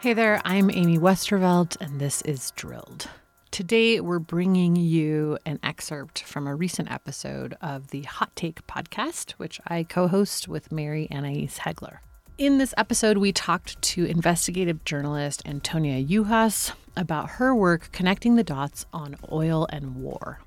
Hey there, I'm Amy Westervelt, and this is Drilled. Today, we're bringing you an excerpt from a recent episode of the Hot Take podcast, which I co host with Mary Annaïse Heglar. In this episode, we talked to investigative journalist Antonia Juhasz about her work connecting the dots on oil and war.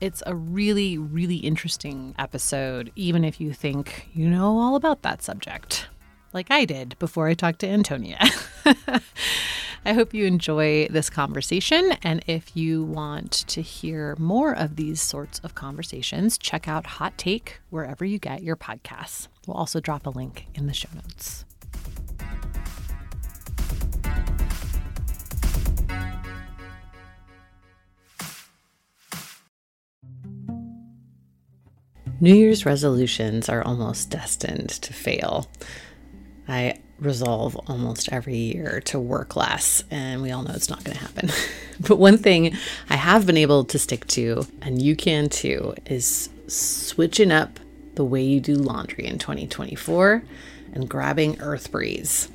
It's a really, really interesting episode, even if you think you know all about that subject like I did before I talked to Antonia. I hope you enjoy this conversation. And if you want to hear more of these sorts of conversations, check out Hot Take wherever you get your podcasts. We'll also drop a link in the show notes. New Year's resolutions are almost destined to fail. I resolve almost every year to work less, and we all know it's not going to happen. but one thing I have been able to stick to, and you can too, is switching up the way you do laundry in 2024 and grabbing Earth Breeze.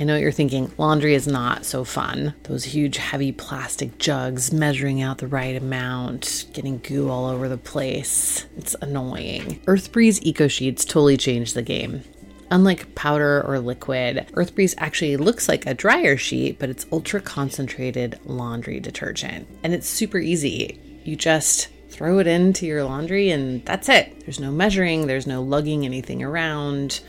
I know what you're thinking laundry is not so fun. Those huge, heavy plastic jugs, measuring out the right amount, getting goo all over the place. It's annoying. Earth Breeze Eco Sheets totally changed the game. Unlike powder or liquid, EarthBreeze actually looks like a dryer sheet, but it's ultra concentrated laundry detergent. And it's super easy. You just throw it into your laundry and that's it. There's no measuring, there's no lugging anything around.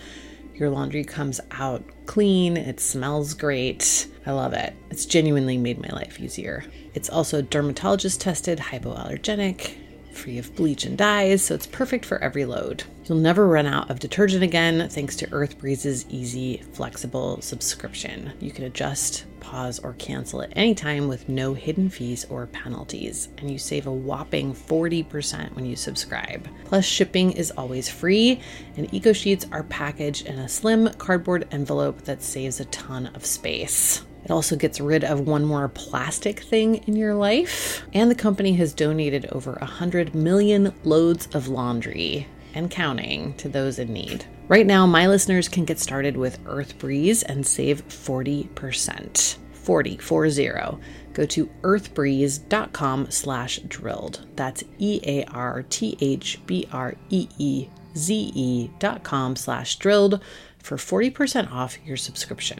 Your laundry comes out clean, it smells great. I love it. It's genuinely made my life easier. It's also dermatologist tested, hypoallergenic, free of bleach and dyes, so it's perfect for every load. You'll never run out of detergent again thanks to Earth Breeze's easy, flexible subscription. You can adjust, pause, or cancel at any time with no hidden fees or penalties, and you save a whopping 40% when you subscribe. Plus, shipping is always free, and Eco Sheets are packaged in a slim cardboard envelope that saves a ton of space. It also gets rid of one more plastic thing in your life. And the company has donated over 100 million loads of laundry and counting to those in need. Right now, my listeners can get started with Earth Breeze and save 40%. 40, 40. Go to earthbreeze.com slash drilled. That's E-A-R-T-H-B-R-E-E-Z-E dot com slash drilled for 40% off your subscription.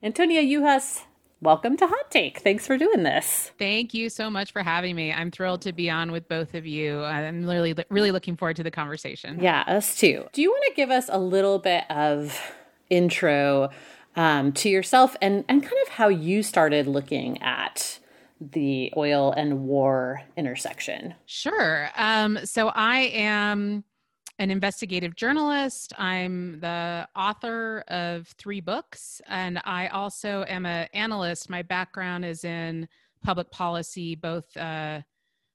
Antonia Juhasz, welcome to Hot Take. Thanks for doing this. Thank you so much for having me. I'm thrilled to be on with both of you. I'm really, really looking forward to the conversation. Yeah, us too. Do you want to give us a little bit of intro um, to yourself and, and kind of how you started looking at the oil and war intersection? Sure. Um, so I am an investigative journalist. I'm the author of three books, and I also am an analyst. My background is in public policy, both uh,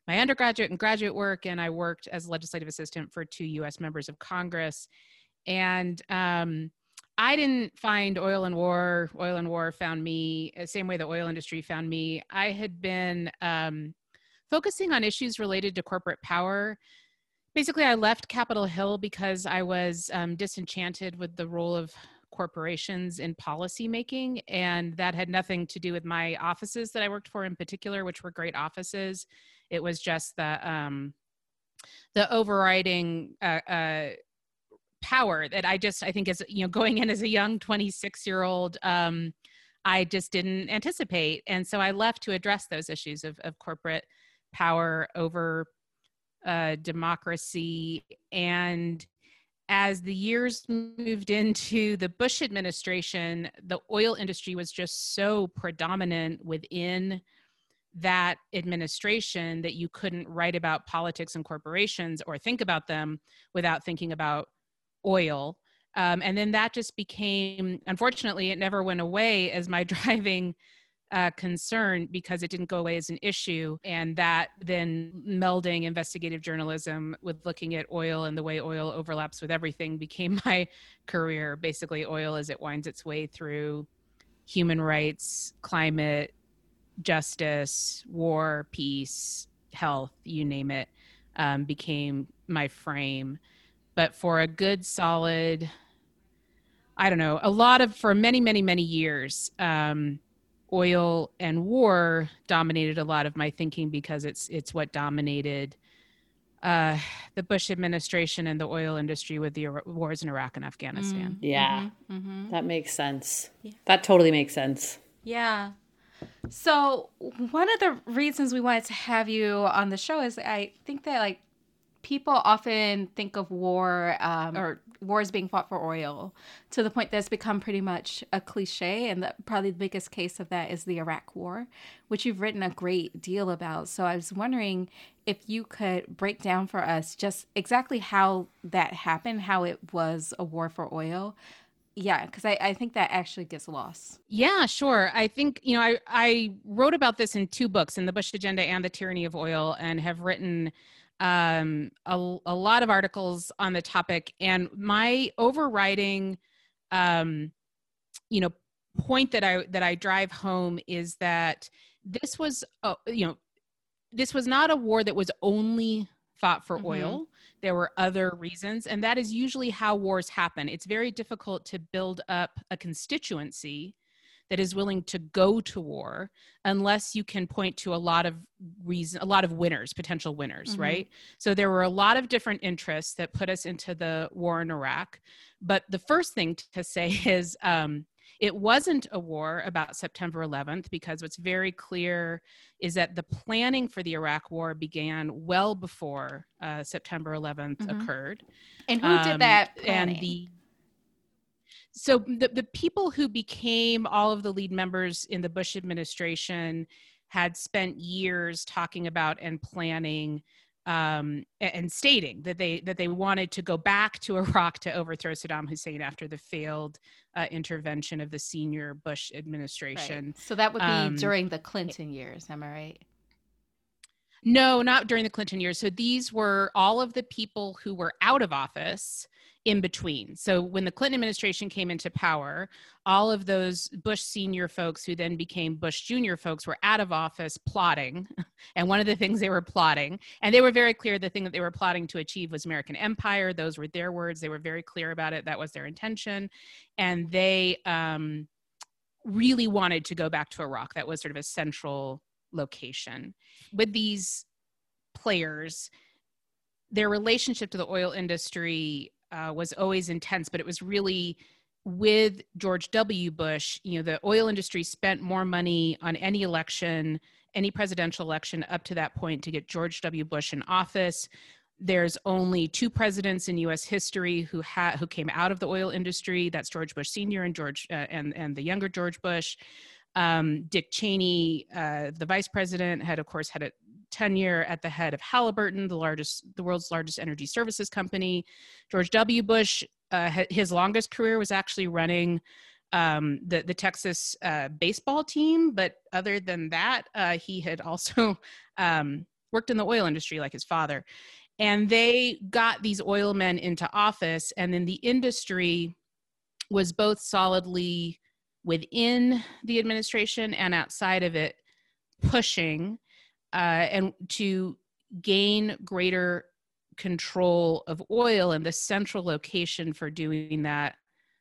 my undergraduate and graduate work, and I worked as legislative assistant for two U.S. members of Congress. And um, I didn't find oil and war. Oil and war found me uh, same way the oil industry found me. I had been um, focusing on issues related to corporate power basically i left capitol hill because i was um, disenchanted with the role of corporations in policy making and that had nothing to do with my offices that i worked for in particular which were great offices. It was just the um, the overriding uh, uh, power that i just i think is you know going in as a young 26 year old um, i just didn't anticipate. And so i left to address those issues of, of corporate power over uh, democracy. And as the years moved into the Bush administration, the oil industry was just so predominant within that administration that you couldn't write about politics and corporations or think about them without thinking about oil. Um, and then that just became, unfortunately, it never went away as my driving uh, concern because it didn't go away as an issue. And that then melding investigative journalism with looking at oil and the way oil overlaps with everything became my career. Basically, oil as it winds its way through human rights, climate, justice, war, peace, health, you name it, um, became my frame. But for a good, solid, I don't know, a lot of, for many, many, many years, um, oil and war dominated a lot of my thinking because it's it's what dominated uh, the Bush administration and the oil industry with the wars in Iraq and Afghanistan. Mm, yeah, mm-hmm, mm-hmm. that makes sense. Yeah. That totally makes sense. Yeah. So one of the reasons we wanted to have you on the show is I think that like people often think of war um, or wars being fought for oil to the point that it's become pretty much a cliche. And the, probably the biggest case of that is the Iraq War, which you've written a great deal about. So I was wondering if you could break down for us just exactly how that happened, how it was a war for oil. Yeah, because I, I think that actually gets lost. Yeah, sure. I think, you know, I, I wrote about this in two books, in The Bush Agenda and The Tyranny of Oil, and have written um, a, a lot of articles on the topic. And my overriding, um, you know, point that I that I drive home is that this was, uh, you know, this was not a war that was only fought for mm-hmm. oil. There were other reasons, and that is usually how wars happen. It's very difficult to build up a constituency that is willing to go to war unless you can point to a lot of reason a lot of winners potential winners mm-hmm. right so there were a lot of different interests that put us into the war in iraq but the first thing to say is um, it wasn't a war about September 11th because what's very clear is that the planning for the Iraq war began well before uh, September 11th mm-hmm. occurred. And who um, did that planning? And the so the, the people who became all of the lead members in the bush administration had spent years talking about and planning um, and stating that they that they wanted to go back to Iraq to overthrow Saddam Hussein after the failed uh, intervention of the senior Bush administration. Right. So that would be um, during the Clinton years, am I right? No, not during the Clinton years. So these were all of the people who were out of office in between. So when the Clinton administration came into power, all of those Bush senior folks who then became Bush junior folks were out of office plotting. And one of the things they were plotting, and they were very clear the thing that they were plotting to achieve was American empire. Those were their words. They were very clear about it. That was their intention. And they um, really wanted to go back to Iraq. That was sort of a central location. With these players, their relationship to the oil industry uh, was always intense, but it was really with George W. Bush, you know, the oil industry spent more money on any election, any presidential election up to that point to get George W. Bush in office. There's only two presidents in U.S. history who had who came out of the oil industry. That's George Bush Sr. and George uh, and and the younger George Bush. Um, Dick Cheney, uh, the vice president, had of course had a tenure at the head of Halliburton, the largest, the world's largest energy services company. George W. Bush, uh, his longest career was actually running um, the the Texas uh, baseball team, but other than that, uh, he had also um, worked in the oil industry like his father. And they got these oil men into office, and then the industry was both solidly within the administration and outside of it pushing uh, and to gain greater control of oil and the central location for doing that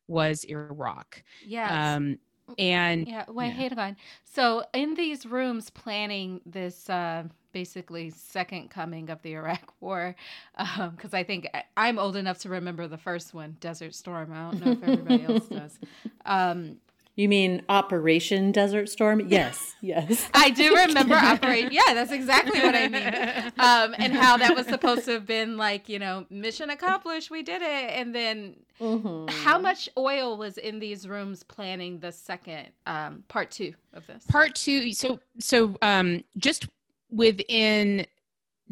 was Iraq. Yeah. Um, and yeah, wait, yeah. hang on. So in these rooms planning this uh, basically second coming of the Iraq War, because um, I think I'm old enough to remember the first one, Desert Storm. I don't know if everybody else does. Um, you mean Operation Desert Storm? Yes, yes. I do remember Operation. Yeah, that's exactly what I mean. Um, and how that was supposed to have been like, you know, mission accomplished. We did it. And then mm-hmm. how much oil was in these rooms planning the second um, part two of this? Part two. So, so um, just within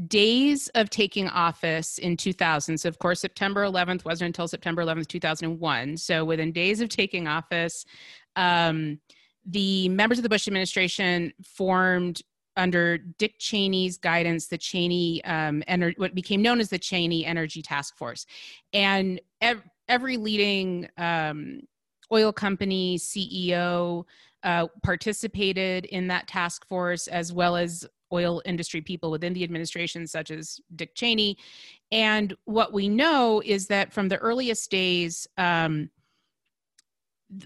days of taking office in 2000 so of course september 11th wasn't until september 11th 2001 so within days of taking office um, the members of the Bush administration formed under Dick Cheney's guidance, the Cheney, um, ener- what became known as the Cheney Energy Task Force. And ev- every leading um, oil company CEO uh, participated in that task force, as well as oil industry people within the administration, such as Dick Cheney. And what we know is that from the earliest days, um,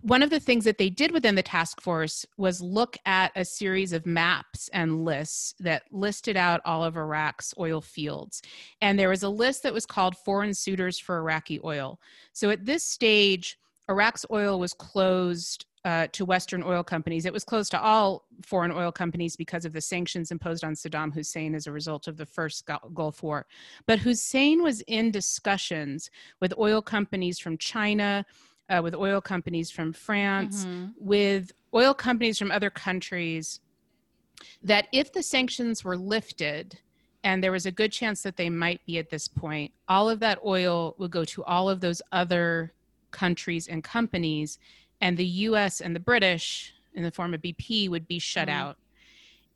one of the things that they did within the task force was look at a series of maps and lists that listed out all of Iraq's oil fields. And there was a list that was called Foreign Suitors for Iraqi Oil. So at this stage, Iraq's oil was closed uh, to Western oil companies. It was closed to all foreign oil companies because of the sanctions imposed on Saddam Hussein as a result of the first Gulf War. But Hussein was in discussions with oil companies from China, uh, with oil companies from France, mm-hmm. with oil companies from other countries, that if the sanctions were lifted, and there was a good chance that they might be at this point, all of that oil would go to all of those other countries and companies, and the US and the British, in the form of BP, would be shut mm-hmm. out.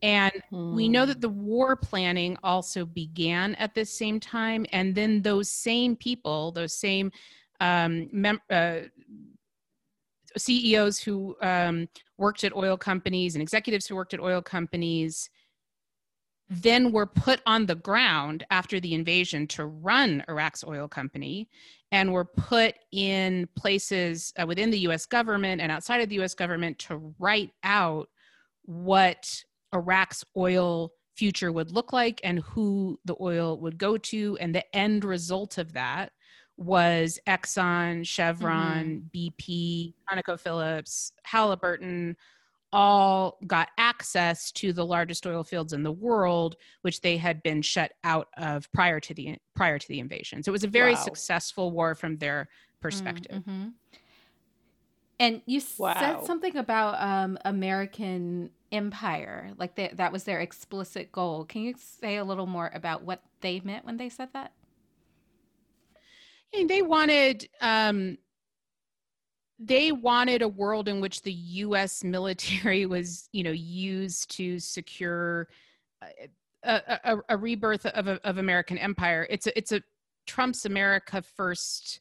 And mm. we know that the war planning also began at this same time. And then those same people, those same um, mem- uh, CEOs who um, worked at oil companies and executives who worked at oil companies then were put on the ground after the invasion to run Iraq's oil company and were put in places uh, within the US government and outside of the US government to write out what Iraq's oil future would look like and who the oil would go to. And the end result of that was Exxon, Chevron, mm-hmm. BP, ConocoPhillips, Halliburton, all got access to the largest oil fields in the world, which they had been shut out of prior to the prior to the invasion. So it was a very wow. successful war from their perspective. Mm-hmm. And you wow. said something about um, American empire, like they, that was their explicit goal. Can you say a little more about what they meant when they said that? And they wanted um, they wanted a world in which the U.S. military was, you know, used to secure a, a, a rebirth of, of American empire. It's a, it's a Trump's America First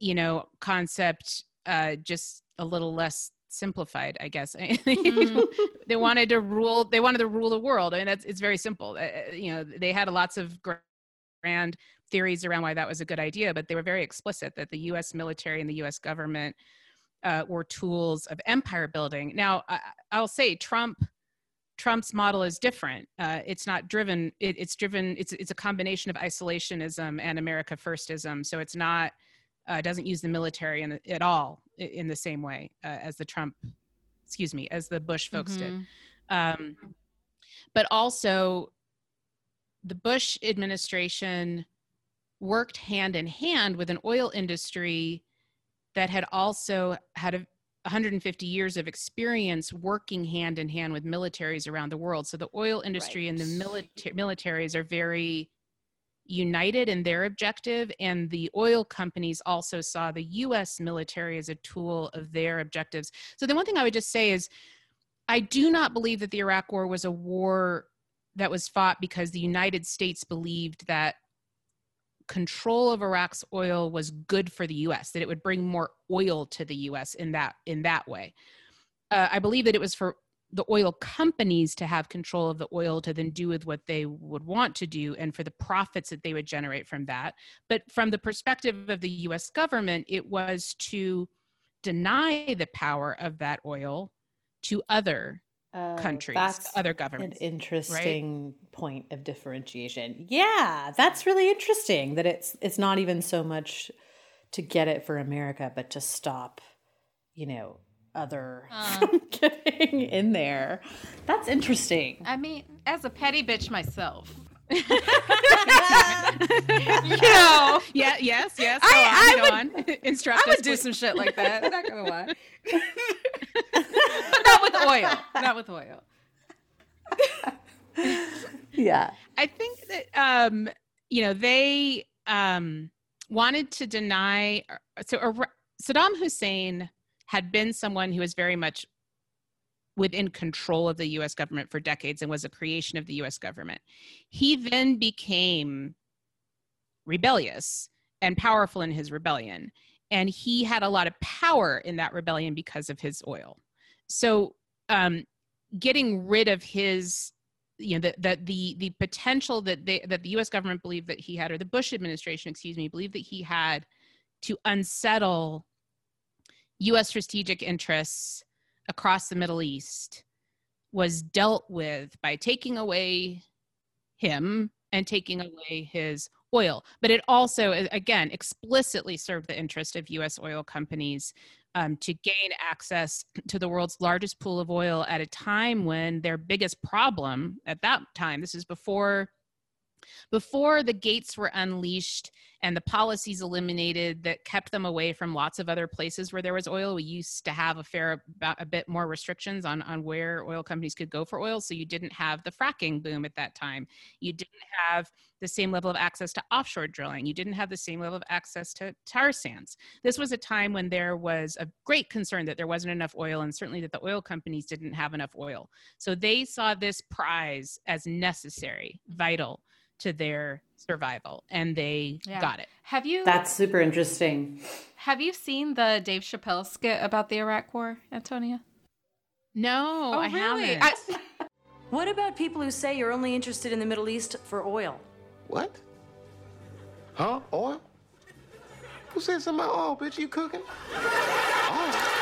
you know, concept uh, just a little less simplified i guess mm-hmm. they wanted to rule they wanted to rule the world I and mean, that's it's very simple uh, uh, you know they had lots of grand theories around why that was a good idea but they were very explicit that the us military and the us government uh, were tools of empire building now I, i'll say trump Trump's model is different. Uh, it's not driven. It, it's driven. It's it's a combination of isolationism and America firstism. So it's not uh, doesn't use the military in, at all in the same way uh, as the Trump, excuse me, as the Bush folks mm-hmm. did. Um, but also, the Bush administration worked hand in hand with an oil industry that had also had a 150 years of experience working hand in hand with militaries around the world. So the oil industry right. and the milita- militaries are very united in their objective, and the oil companies also saw the US military as a tool of their objectives. So, the one thing I would just say is I do not believe that the Iraq War was a war that was fought because the United States believed that control of Iraq's oil was good for the US, that it would bring more oil to the US in that in that way. Uh, I believe that it was for the oil companies to have control of the oil to then do with what they would want to do and for the profits that they would generate from that. But from the perspective of the US government, it was to deny the power of that oil to other uh, countries, that's other governments. An interesting right? point of differentiation. Yeah, that's really interesting that it's it's not even so much to get it for America, but to stop, you know, other uh, getting in there. That's interesting. I mean, as a petty bitch myself. You know. Yeah, yes, yes. Go I, on, I go would, on. Instruct I would do some shit like that. I'm not gonna lie. not with oil. Not with oil. yeah. I think that um, you know, they um wanted to deny so uh, Saddam Hussein had been someone who was very much within control of the US government for decades and was a creation of the US government. He then became rebellious and powerful in his rebellion. And he had a lot of power in that rebellion because of his oil. So, um, getting rid of his you know that the, the the potential that they that the US government believed that he had or the Bush administration excuse me believed that he had to unsettle US strategic interests across the Middle East was dealt with by taking away him and taking away his oil. But it also, again, explicitly served the interest of US oil companies um, to gain access to the world's largest pool of oil at a time when their biggest problem at that time, this is before before the gates were unleashed and the policies eliminated that kept them away from lots of other places where there was oil we used to have a fair about a bit more restrictions on on where oil companies could go for oil. So you didn't have the fracking boom at that time. You didn't have the same level of access to offshore drilling. You didn't have the same level of access to tar sands. This was a time when there was a great concern that there wasn't enough oil and certainly that the oil companies didn't have enough oil. So they saw this prize as necessary vital to their survival and they yeah. got it. Have you That's super interesting. Have you seen the Dave Chappelle skit about the Iraq war, Antonia? No, oh, I really? haven't. I- what about people who say you're only interested in the Middle East for oil? What? Huh? Oil? Who said something about oil, bitch? You cooking? Oh.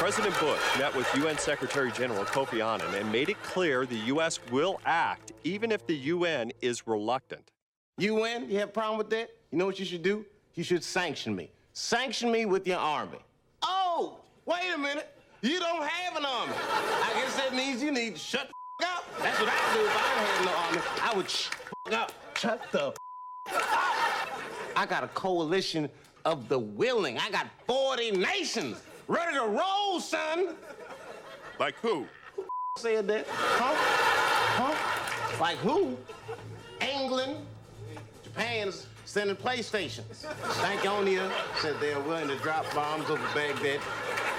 President Bush met with UN Secretary General Kofi Annan and made it clear the U.S. will act even if the UN is reluctant. UN, you have a problem with that? You know what you should do? You should sanction me. Sanction me with your army. Oh, wait a minute. You don't have an army. I guess that means you need to shut the up. That's what I do if I had no army. I would shut up. Shut the up. I got a coalition of the willing. I got 40 nations. Ready to roll, son. Like who? Who said that? Huh? Huh? Like who? England. Japan's sending PlayStations. Stankonia said they're willing to drop bombs over Baghdad.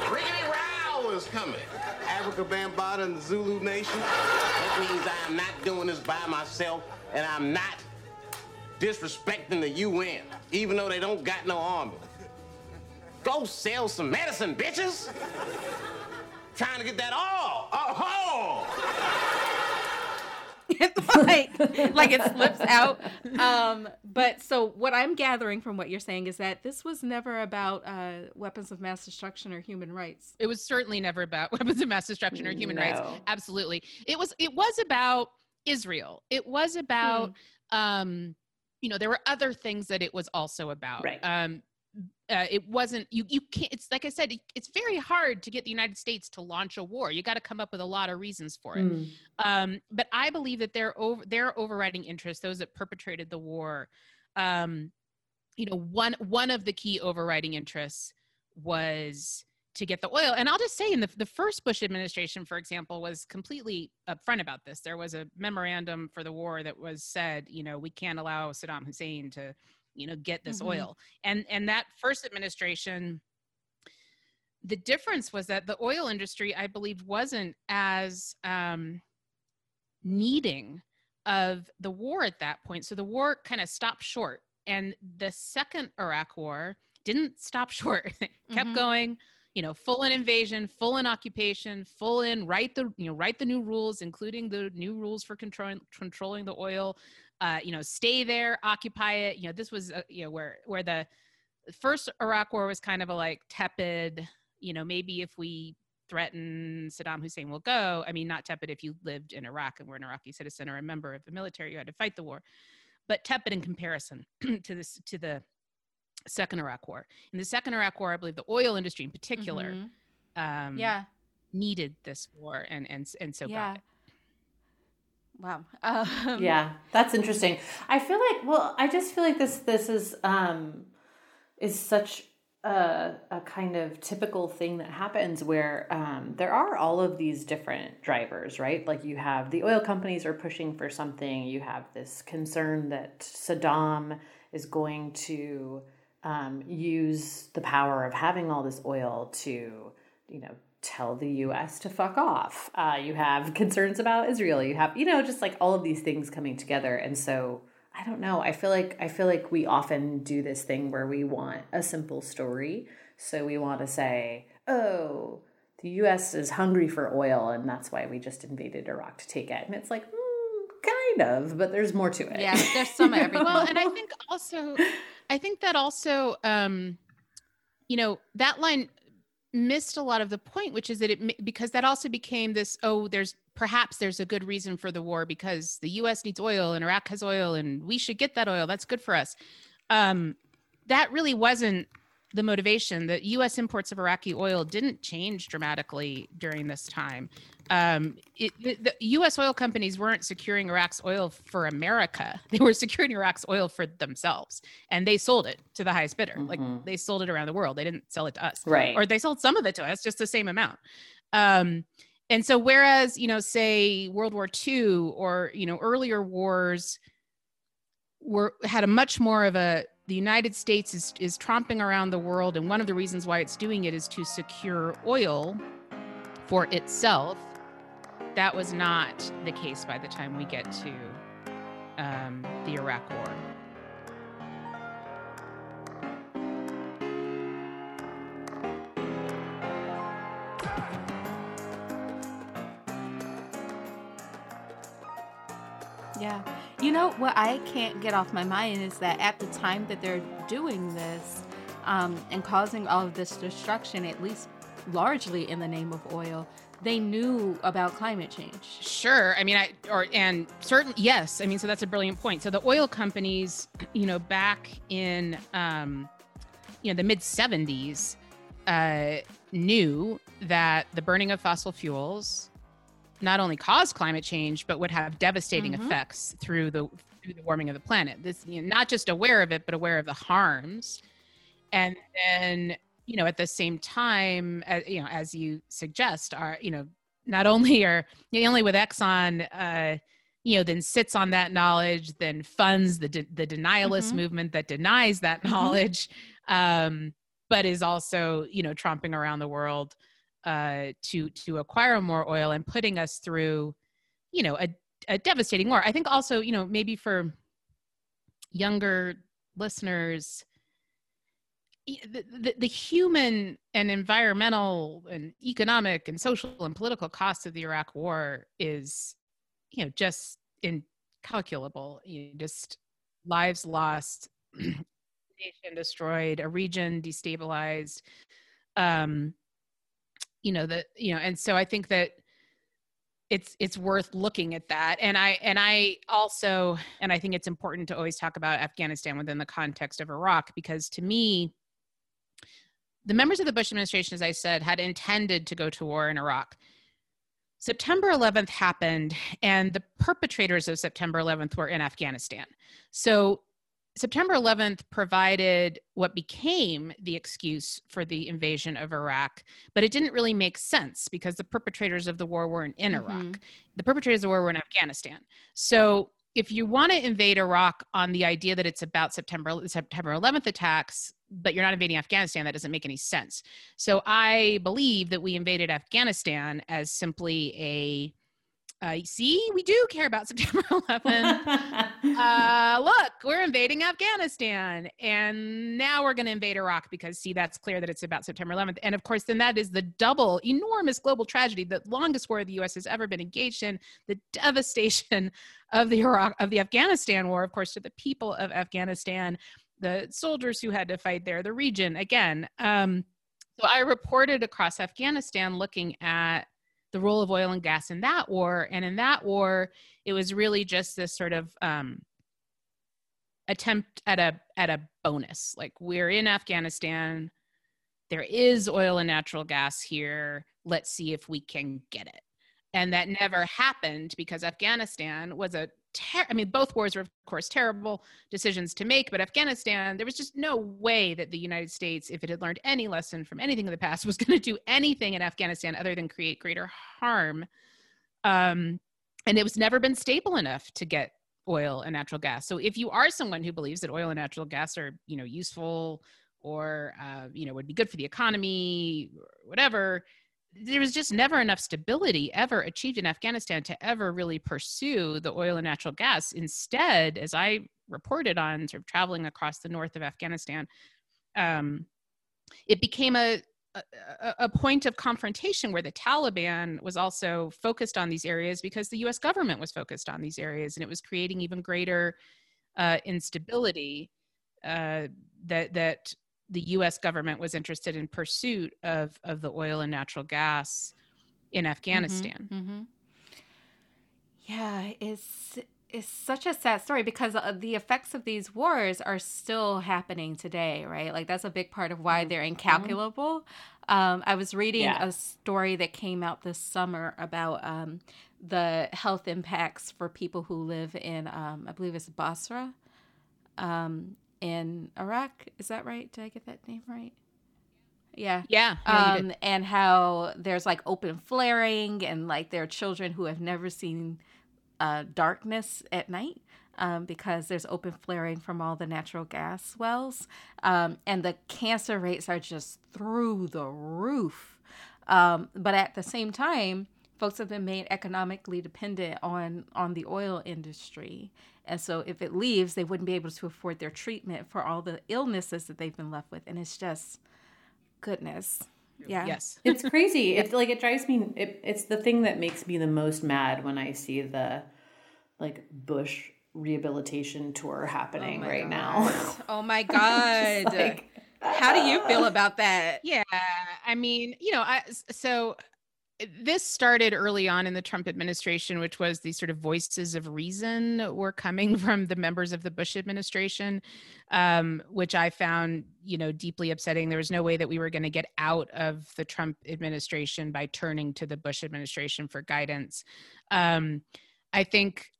Riggedy row is coming. Afrika Bambaataa and the Zulu Nation. That means I am not doing this by myself, and I'm not disrespecting the UN, even though they don't got no army. Go sell some medicine, bitches! Trying to get that all. Oh! like like it slips out. Um, but so what I'm gathering from what you're saying is that this was never about uh, weapons of mass destruction or human rights. It was certainly never about weapons of mass destruction or human rights. Absolutely. It was it was about Israel. It was about um you know there were other things that it was also about. Right. Um uh, it wasn't you you can't it's like i said it, it's very hard to get the united states to launch a war you got to come up with a lot of reasons for it Mm. um, but I believe that their over their overriding interest, those that perpetrated the war, um, you know, one one of the key overriding interests was to get the oil. And I'll just say, in the the first Bush administration, for example, was completely upfront about this. There was a memorandum for the war that was said, you know, we can't allow Saddam Hussein to, you know, get this Mhm. oil. And and that first administration the difference was that the oil industry, I believe, wasn't as um, needing of the war at that point. So the war kind of stopped short. And the second Iraq war didn't stop short, It kept going. You know, full in invasion, full in occupation, full in write the you know write the new rules, including the new rules for controlling controlling the oil. Uh, you know, stay there, occupy it. You know, this was uh, you know where where the first Iraq war was kind of a like tepid. You know, maybe if we threaten Saddam Hussein will go. I mean, not tepid if you lived in Iraq and were an Iraqi citizen or a member of the military, you had to fight the war, but tepid in comparison to this to the second Iraq war. In the second Iraq war, I believe the oil industry in particular Mhm. um, Yeah. needed this war and and and so yeah. got it. Wow. Um, yeah that's interesting. I feel like well i just feel like this this is um is such a, a kind of typical thing that happens where um, there are all of these different drivers right? Like you have the oil companies are pushing for something. You have this concern that saddam is going to um, use the power of having all this oil to you know tell the US to fuck off. Uh, you have concerns about Israel. You have, you know, just like all of these things coming together. And so I don't know. I feel like I feel like we often do this thing where we want a simple story. So we want to say, oh, the US is hungry for oil and that's why we just invaded Iraq to take it. And it's like, mm, kind of, but there's more to it. Yeah, there's some of everything. well and i think also i think that also um you know that line missed a lot of the point which is that it because that also became this oh there's perhaps there's a good reason for the war because the us needs oil and iraq has oil and we should get that oil. That's good for us. Um that really wasn't the motivation that us imports of iraqi oil didn't change dramatically during this time um, it, the, the U.S. oil companies weren't securing Iraq's oil for America; they were securing Iraq's oil for themselves, and they sold it to the highest bidder. Like Mhm. they sold it around the world; they didn't sell it to us, Right. or they sold some of it to us, just the same amount. Um, and so, whereas you know, say World War II or you know earlier wars were had a much more of a the United States is is tromping around the world, and one of the reasons why it's doing it is to secure oil for itself. That was not the case by the time we get to um, the Iraq War. Yeah. You know what I can't get off my mind is that at the time that they're doing this um, and causing all of this destruction, at least largely in the name of oil, they knew about climate change. Sure. I mean, I or and certain yes. I mean, so that's a brilliant point. So the oil companies, you know, back in um, you know the mid '70s, uh, knew that the burning of fossil fuels not only cause climate change, but would have devastating Mhm. effects through the through the warming of the planet. This, you know, not just aware of it, but aware of the harms, and then you know at the same time, as, you know, as you suggest, are you know not only are not only with Exxon. Uh, you know, then sits on that knowledge, then funds the de- the denialist Mhm. movement that denies that Mhm. knowledge, um, but is also you know tromping around the world uh, to to acquire more oil and putting us through, you know, a, a devastating war. I think also, you know, maybe for younger listeners, the, the, the, human and environmental and economic and social and political cost of the Iraq War is, you know, just incalculable. You know, just lives lost, nation destroyed, a region destabilized. Um, you know that you know, and so I think that it's it's worth looking at that. And i and i also and i think it's important to always talk about afghanistan within the context of iraq because to me the members of the bush administration as i said had intended to go to war in iraq. September 11th happened and the perpetrators of september 11th were in afghanistan. So September 11th provided what became the excuse for the invasion of Iraq, but it didn't really make sense because the perpetrators of the war weren't in mm-hmm. Iraq. The perpetrators of the war were in Afghanistan. So if you want to invade Iraq on the idea that it's about September September 11th attacks, but you're not invading Afghanistan, that doesn't make any sense. So I believe that we invaded Afghanistan as simply a uh, see, we do care about September 11th. uh, look, we're invading Afghanistan, and now we're going to invade Iraq because, see, that's clear that it's about September 11th. And of course, then that is the double enormous global tragedy, the longest war the U.S. has ever been engaged in, the devastation of the Iraq of the Afghanistan war, of course, to the people of Afghanistan, the soldiers who had to fight there, the region. Again, um, so I reported across Afghanistan looking at the role of oil and gas in that war. And in that war, it was really just this sort of um, attempt at a at a bonus. Like we're in Afghanistan, there is oil and natural gas here. Let's see if we can get it. And that never happened because Afghanistan was a ter- I mean, both wars were, of course, terrible decisions to make, but Afghanistan, there was just no way that the United States, if it had learned any lesson from anything in the past, was going to do anything in Afghanistan other than create greater harm. Um, and it was never been stable enough to get oil and natural gas. So if you are someone who believes that oil and natural gas are, you know, useful or, uh, you know, would be good for the economy or whatever, there was just never enough stability ever achieved in Afghanistan to ever really pursue the oil and natural gas. Instead, as I reported on sort of traveling across the north of Afghanistan, um, it became a, a, a point of confrontation where the Taliban was also focused on these areas because the US government was focused on these areas and it was creating even greater uh, instability uh, that that the U.S. government was interested in pursuit of of the oil and natural gas in mm-hmm, Afghanistan. Mm-hmm, mm-hmm. Yeah, it's it's such a sad story because uh, the effects of these wars are still happening today, right? Like that's a big part of why they're mm-hmm. incalculable. Um, I was reading yeah. a story that came out this summer about um, the health impacts for people who live in, um, I believe it's Basra, um, in Iraq. Is that right? Did I get that name right? Yeah. Yeah. Um, and how there's like open flaring and like there are children who have never seen uh, darkness at night um, because there's open flaring from all the natural gas wells. Um, and the cancer rates are just through the roof. Um, but at the same time, folks have been made economically dependent on on the oil industry and so if it leaves, they wouldn't be able to afford their treatment for all the illnesses that they've been left with. And it's just goodness. Yeah. Yes. it's crazy. It's like it drives me it, it's the thing that makes me the most mad when I see the like Bush rehabilitation tour happening oh right God. now. oh my God. like, how do you feel ah. about that? Yeah. I mean, you know, I so this started early on in the Trump administration, which was these sort of voices of reason were coming from the members of the Bush administration, um, which I found, you know, deeply upsetting. There was no way that we were going to get out of the Trump administration by turning to the Bush administration for guidance. Um, I think,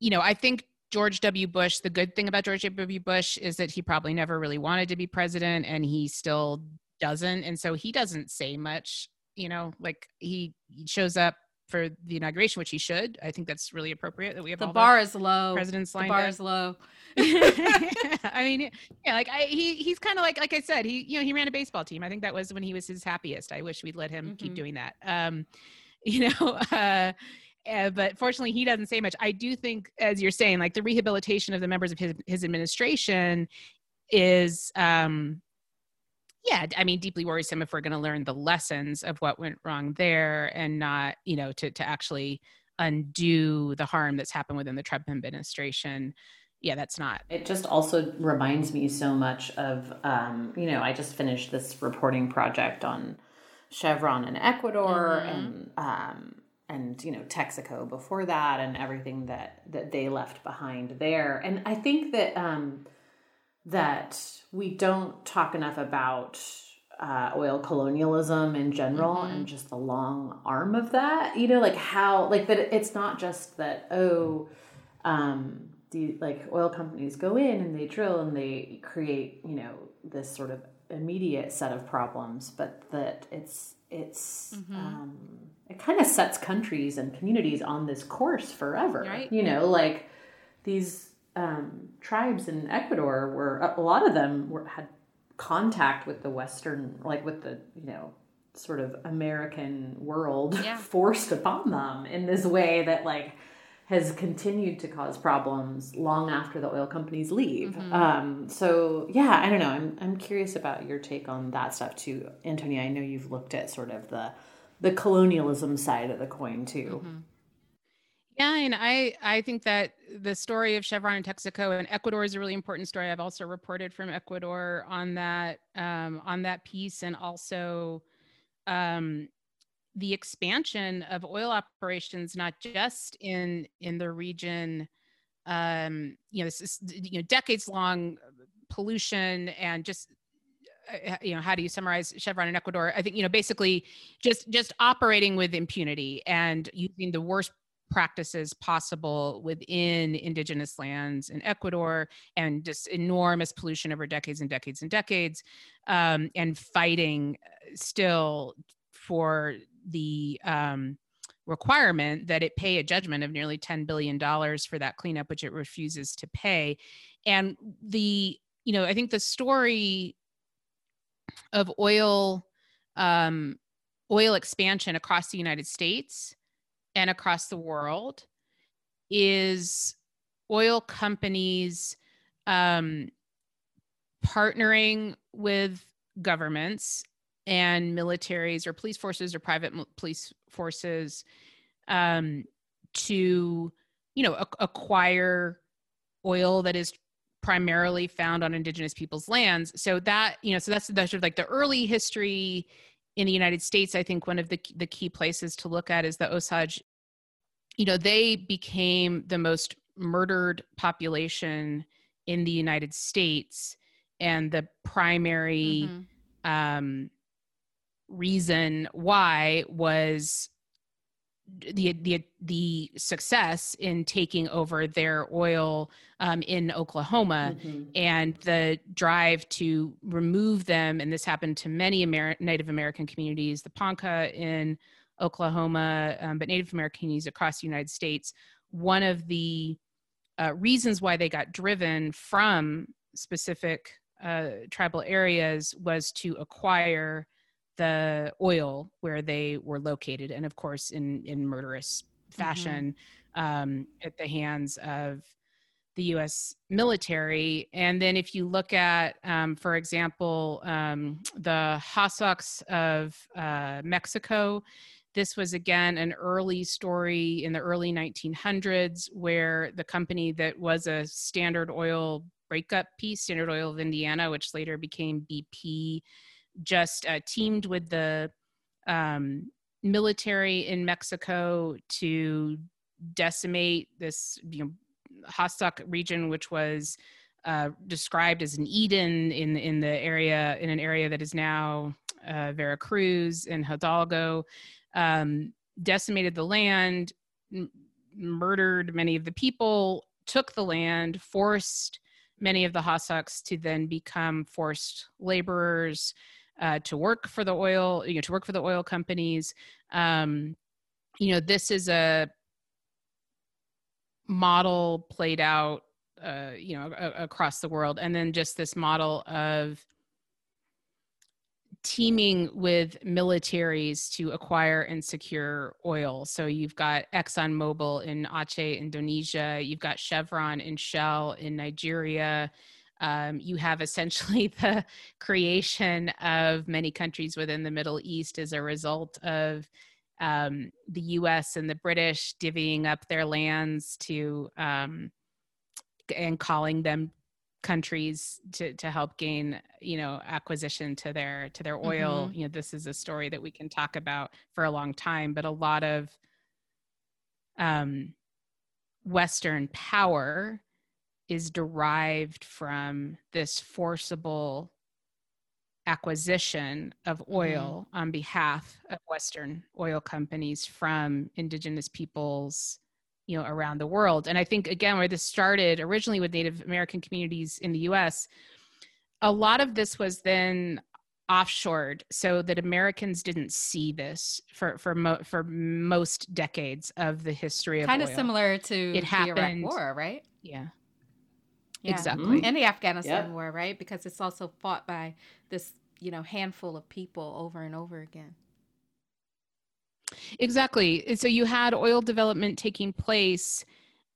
you know, I think George W. Bush, the good thing about George W. Bush is that he probably never really wanted to be president and he still doesn't. And so he doesn't say much you know like he, he shows up for the inauguration, which he should. I think that's really appropriate that we have the bar the is low. presidents The lined bar up. is low. I mean, yeah, like I, he he's kind of like like I said, he you know he ran a baseball team. I think that was when he was his happiest. I wish we'd let him keep Mhm. doing that. Um, you know, uh, uh, but fortunately, he doesn't say much. I do think, as you're saying, like the rehabilitation of the members of his his administration is, um, yeah, I mean, deeply worrisome if we're going to learn the lessons of what went wrong there and not, you know, to to actually undo the harm that's happened within the Trump administration. Yeah, that's not It just also reminds me so much of, um, you know, I just finished this reporting project on Chevron in Ecuador Mhm. and, um, and you know Texaco before that and everything that that they left behind there. And I think that um, that we don't talk enough about uh, oil colonialism in general Mhm. and just the long arm of that. You know, like how like that. It's not just that oh um, the like oil companies go in and they drill and they create you know this sort of immediate set of problems, but that it's it's Mhm. um, it kind of sets countries and communities on this course forever. Right. You know, like these um, tribes in Ecuador were a lot of them were had contact with the Western, like with the you know sort of American world Yeah. forced upon them in this way that like has continued to cause problems long after the oil companies leave. Mhm. Um, so yeah, I don't know. I'm I'm curious about your take on that stuff too, Antonia. I know you've looked at sort of the the colonialism side of the coin too. Mhm. Yeah, and I I think that the story of Chevron and Texaco and Ecuador is a really important story. I've also reported from Ecuador on that um, on that piece, and also um, the expansion of oil operations, not just in in the region. Um, you know, this is you know decades long pollution and just uh, you know how do you summarize chevron in ecuador i think you know basically just just operating with impunity and using the worst practices possible within indigenous lands in ecuador and just enormous pollution over decades and decades and decades um, and fighting uh, still for the um, requirement that it pay a judgment of nearly $10 billion for that cleanup which it refuses to pay. And the you know i think the story of oil um, oil expansion across the United States and across the world is oil companies um, partnering with governments and militaries or police forces or private police forces um, to you know ac- acquire oil that is primarily found on indigenous people's lands. So that you know so that's that's sort of like the early history in the united states i think one of the the key places to look at is the osage you know they became the most murdered population in the united states and the primary Mhm. um, reason why was the the the success in taking over their oil um, in Oklahoma Mhm. and the drive to remove them and this happened to many Amer- Native American communities the Ponca in Oklahoma um, but Native American communities across the United States one of the uh, reasons why they got driven from specific uh, tribal areas was to acquire the oil where they were located and of course in in murderous fashion um, at the hands of the U.S. military. And then, if you look at, um, for example, um, the Huastecs of uh, Mexico, this was again an early story in the early 1900s where the company that was a Standard Oil breakup piece, Standard Oil of Indiana, which later became BP, just uh, teamed with the um, military in Mexico to decimate this you know Huasteca region, which was uh, described as an Eden in in the area in an area that is now uh, Veracruz and Hidalgo, um, decimated the land, m- murdered many of the people, took the land, forced many of the Huastecs to then become forced laborers uh, to work for the oil, you know, to work for the oil companies. Um, you know, this is a model played out, uh, you know, a- across the world, and then just this model of teaming with militaries to acquire and secure oil. So you've got ExxonMobil in Aceh, Indonesia. You've got Chevron and Shell in Nigeria. Um, you have essentially the creation of many countries within the Middle East as a result of um, the US and the British divvying up their lands to um, and calling them countries to to help gain you know acquisition to their to their oil Mhm. you know this is a story that we can talk about for a long time but a lot of um western power is derived from this forcible acquisition of mm-hmm. oil on behalf of western oil companies from indigenous peoples you know around the world. And i think again where this started originally with native american communities in the us a lot of this was then offshored so that americans didn't see this for for mo- for most decades of the history of the Kind of similar to It the Iraq happened- War, right? yeah Yeah. exactly And the Afghanistan Yep. War, right? Because it's also fought by this, you know, handful of people over and over again. Exactly. So you had oil development taking place,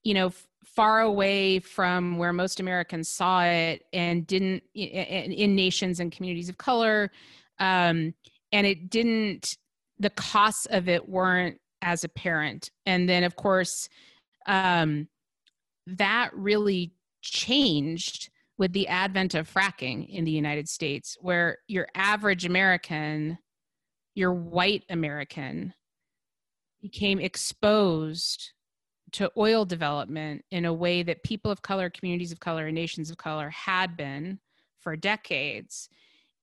you know, f- far away from where most Americans saw it and didn't i- i- in nations and communities of color. Um, and it didn't, the costs of it weren't as apparent. And then, of course, um, that really changed with the advent of fracking in the United States, where your average American, your white American, became exposed to oil development in a way that people of color, communities of color, and nations of color had been for decades.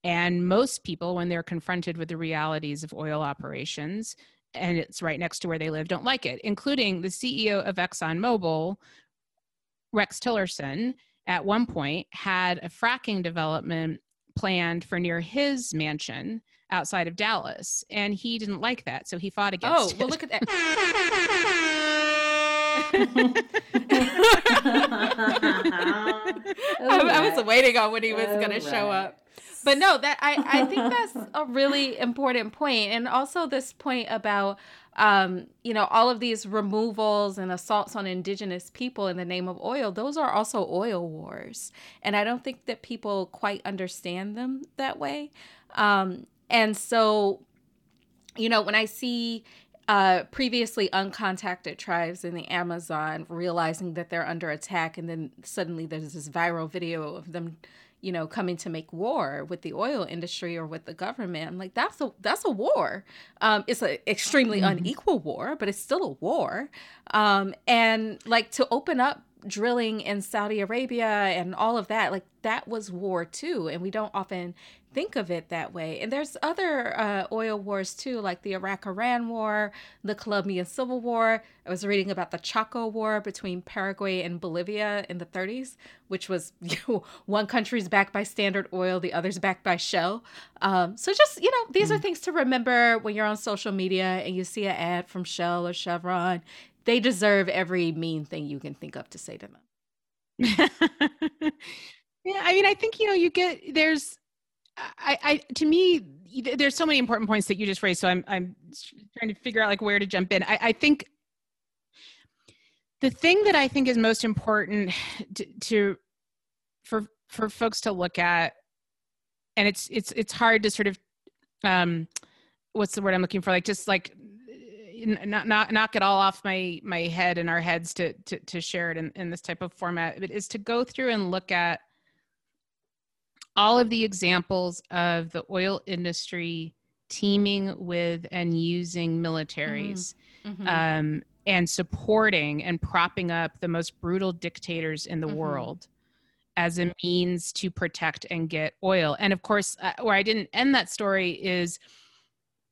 And most people, when they're confronted with the realities of oil operations, and it's right next to where they live, don't like it, including the CEO of ExxonMobil, Rex Tillerson, at one point had a fracking development planned for near his mansion outside of Dallas. And he didn't like that. So he fought against oh, it. Oh, against well, look at that. I, I was oh, waiting on when he was going to oh, show up. But no, that I, I think that's a really important point, and also this point about um, you know all of these removals and assaults on indigenous people in the name of oil. Those are also oil wars, and I don't think that people quite understand them that way. Um, and so, you know, when I see uh, previously uncontacted tribes in the Amazon realizing that they're under attack, and then suddenly there's this viral video of them, you know, coming to make war with the oil industry or with the government. I'm like, that's a that's a war. Um, it's an extremely unequal war, but it's still a war. Um, and like to open up drilling in Saudi Arabia and all of that, like that was war too, and we don't often think of it that way. And there's other uh, oil wars too, like the Iraq Iran War, the Colombian Civil War. I was reading about the Chaco War between Paraguay and Bolivia in the 30s, which was you know, one country's backed by Standard Oil, the other's backed by Shell. Um, so just, you know, these are things to remember when you're on social media and you see an ad from Shell or Chevron. They deserve every mean thing you can think of to say to them. yeah, I mean, I think you know, you get there's, I, I to me, there's so many important points that you just raised. So I'm I'm trying to figure out like where to jump in. I, I think the thing that I think is most important to, to for for folks to look at, and it's it's it's hard to sort of um, what's the word I'm looking for? Like just like not not knock it all off my my head and our heads to to to share it in, in this type of format but is to go through and look at all of the examples of the oil industry teaming with and using militaries Mhm. um, and supporting and propping up the most brutal dictators in the Mhm. world as a means to protect and get oil. And of course, uh, where I didn't end that story is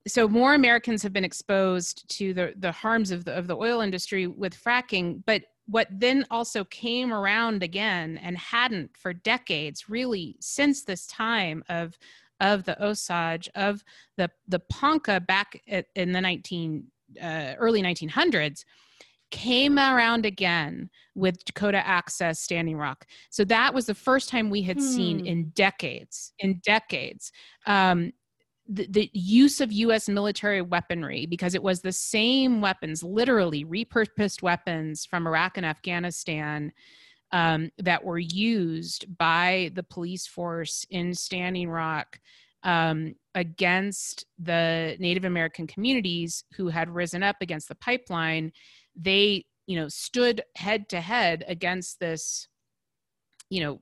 so more Americans have been exposed to the the harms of the of the oil industry with fracking, but what then also came around again and hadn't for decades, really since this time of of the Osage of the the Ponca back at, in the 19 uh, early 1900s came around again with Dakota Access Standing Rock. So that was the first time we had hmm. seen in decades, in decades, um, the, the, use of US military weaponry because it was the same weapons, literally repurposed weapons from Iraq and Afghanistan um, that were used by the police force in Standing Rock um, against the Native American communities who had risen up against the pipeline. They you know stood head to head against this you know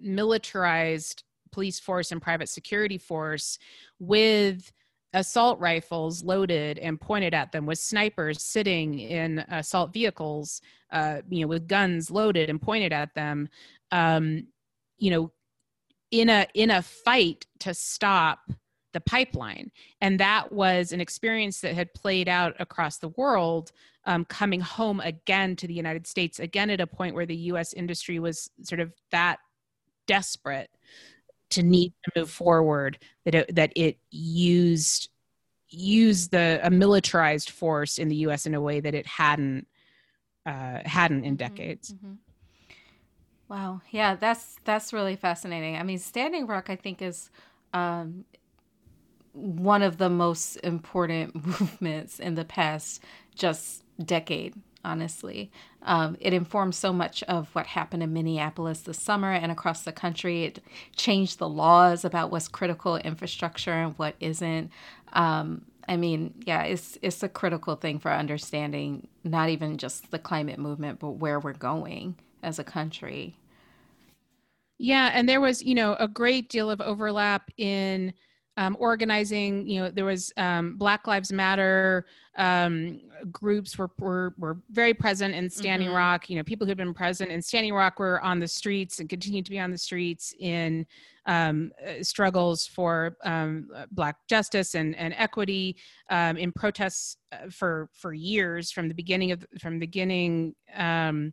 militarized police force and private security force with assault rifles loaded and pointed at them with snipers sitting in assault vehicles uh, you know with guns loaded and pointed at them um, you know in a in a fight to stop the pipeline. And that was an experience that had played out across the world um, coming home again to the united states again at a point where the us industry was sort of that desperate to need to move forward that it, that it used used the a militarized force in the us in a way that it hadn't uh, hadn't in mm-hmm, decades. mm-hmm. wow. Yeah that's that's really fascinating. I mean standing rock i think is um, one of the most important movements in the past just decade honestly. Um, it informed so much of what happened in minneapolis this summer and across the country. It changed the laws about what's critical infrastructure and what isn't. Um, i mean yeah it's it's a critical thing for understanding not even just the climate movement but where we're going as a country. Yeah and there was you know a great deal of overlap in um, organizing. You know, there was um, Black Lives Matter um, groups were, were were very present in Standing mm-hmm. Rock. You know, people who'd been present in Standing Rock were on the streets and continued to be on the streets in um, uh, struggles for um, Black justice and and equity um, in protests uh, for for years from the beginning of from the beginning. Um,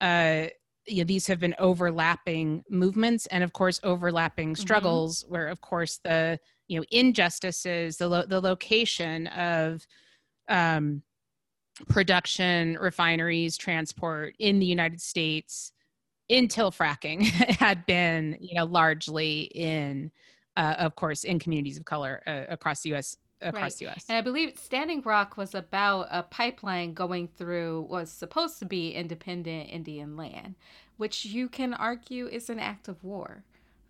uh, you know, these have been overlapping movements and of course overlapping mm-hmm. struggles mm-hmm. where of course the you know injustices the lo- the location of um, production refineries transport in the united states until fracking had been you know largely in uh, of course in communities of color uh, across the us across right. the US. And I believe Standing Rock was about a pipeline going through what was supposed to be independent Indian land, which you can argue is an act of war.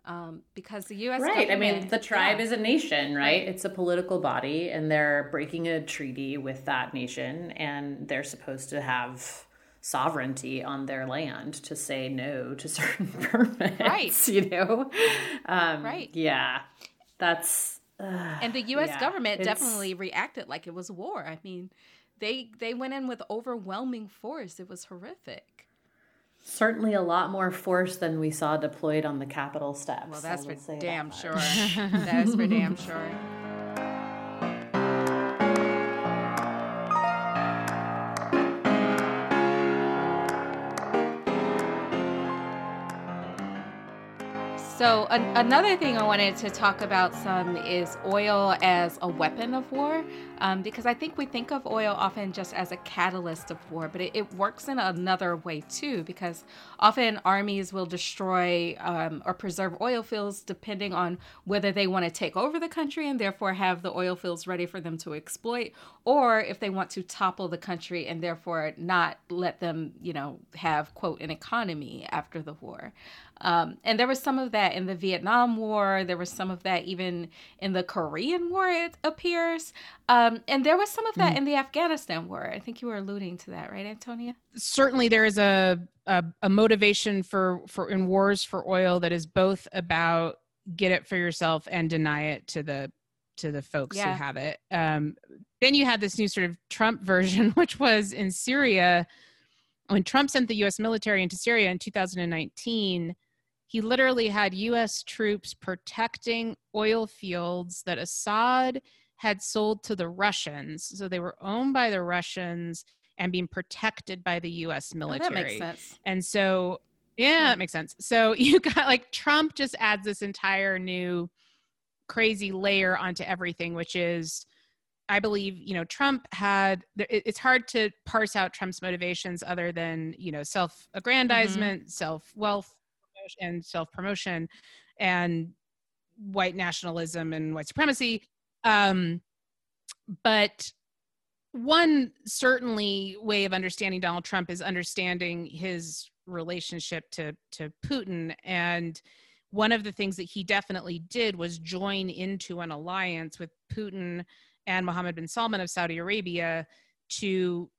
Um, because the U.S. Right. I mean, the tribe yeah. is a nation, right? It's a political body, and they're breaking a treaty with that nation, and they're supposed to have sovereignty on their land to say no to certain permits. Right. You know. Um, right. Yeah. That's and the U.S. Yeah, government definitely reacted like it was war. I mean, they they went in with overwhelming force. It was horrific. Certainly, a lot more force than we saw deployed on the Capitol steps. Well, that's for damn that sure. that's for damn sure. So, an- another thing I wanted to talk about some is oil as a weapon of war, um, because I think we think of oil often just as a catalyst of war, but it, it works in another way too, because often armies will destroy um, or preserve oil fields depending on whether they want to take over the country and therefore have the oil fields ready for them to exploit, or if they want to topple the country and therefore not let them, you know, have, quote, an economy after the war. Um, and there was some of that in the Vietnam War. There was some of that even in the Korean War, it appears. Um, and there was some of that mm. in the Afghanistan War. I think you were alluding to that, right, Antonia? Certainly, there is a, a, a motivation for, for in wars for oil that is both about get it for yourself and deny it to the to the folks yeah. who have it. Um, then you had this new sort of Trump version, which was in Syria. When Trump sent the U.S. military into Syria in 2019 he literally had US troops protecting oil fields that Assad had sold to the Russians. So they were owned by the Russians and being protected by the US military. Oh, that makes sense. And so, yeah, that makes sense. So you got like Trump just adds this entire new crazy layer onto everything, which is I believe, you know, Trump had, it's hard to parse out Trump's motivations other than, you know, self aggrandizement, mm-hmm. self wealth, and self promotion, and white nationalism and white supremacy. Um, but one certainly way of understanding Donald Trump is understanding his relationship to to Putin and one of the things that he definitely did was join into an alliance with Putin and Mohammed bin Salman of Saudi Arabia to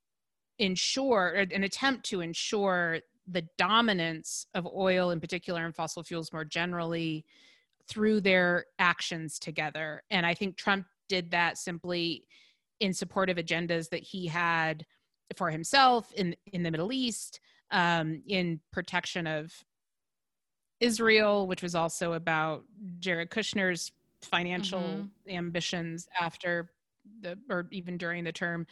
ensure an attempt to ensure the dominance of oil in particular and fossil fuels more generally through their actions together and i think trump did that simply in support of agendas that he had for himself in in the middle east um, in protection of israel which was also about jared kushner's financial mm-hmm. ambitions after the or even during the term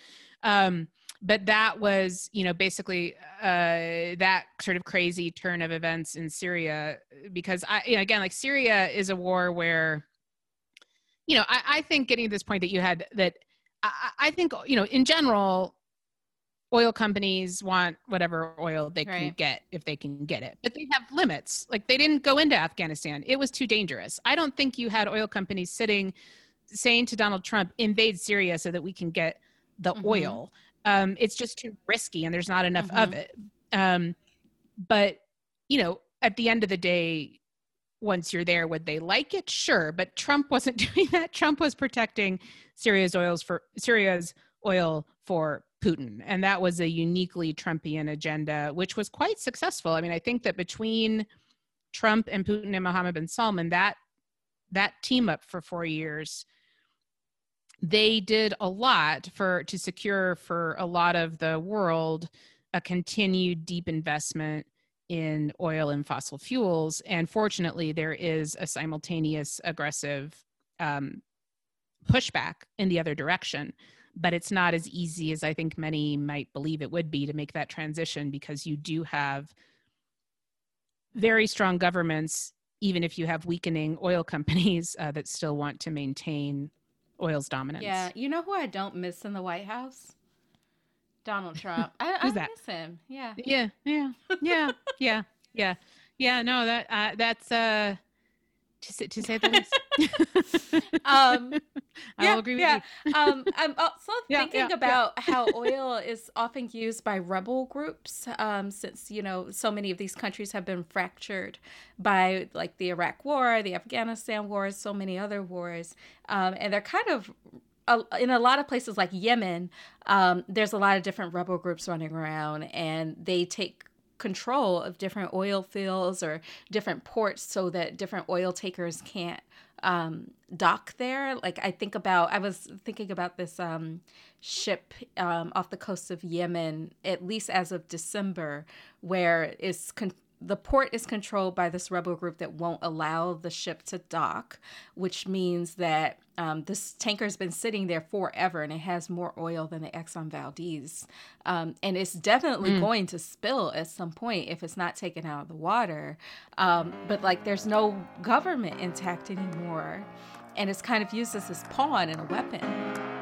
um, but that was you know basically uh, that sort of crazy turn of events in syria because i you know, again like syria is a war where you know I, I think getting to this point that you had that I, I, think you know in general oil companies want whatever oil they right. can get if they can get it but they have limits like they didn't go into afghanistan it was too dangerous i don't think you had oil companies sitting saying to Donald Trump, invade Syria so that we can get the mm-hmm. oil. Um, it's just too risky and there's not enough mm-hmm. of it. Um, but, you know, at the end of the day, once you're there, would they like it? Sure. But Trump wasn't doing that. Trump was protecting Syria's oils for Syria's oil for Putin. And that was a uniquely Trumpian agenda, which was quite successful. I mean, I think that between Trump and Putin and Mohammed bin Salman, that that team up for four years they did a lot for to secure for a lot of the world a continued deep investment in oil and fossil fuels. And fortunately there is a simultaneous aggressive um, pushback in the other direction. But it's not as easy as i think many might believe it would be to make that transition because you do have very strong governments even if you have weakening oil companies uh, that still want to maintain oil's dominance. Yeah, you know who I don't miss in the White House? Donald Trump. I, I miss him. Yeah. Yeah. Yeah. Yeah. yeah. Yeah. Yeah. No, that uh, that's uh to, to say the least. um, I yeah, will agree with yeah. you. um, I'm also yeah, thinking yeah, about how oil is often used by rebel groups, um, since you know so many of these countries have been fractured by like the Iraq War, the Afghanistan War, so many other wars, um, and they're kind of in a lot of places like Yemen, um, there's a lot of different rebel groups running around, and they take control of different oil fields or different ports so that different oil takers can't um, dock there. Like I think about, I was thinking about this um, ship um, off the coast of Yemen, at least as of December, where it's con- the port is controlled by this rebel group that won't allow the ship to dock, which means that um, this tanker has been sitting there forever and it has more oil than the Exxon Valdez. Um, and it's definitely mm. going to spill at some point if it's not taken out of the water. Um, but like there's no government intact anymore. And it's kind of used as this pawn and a weapon.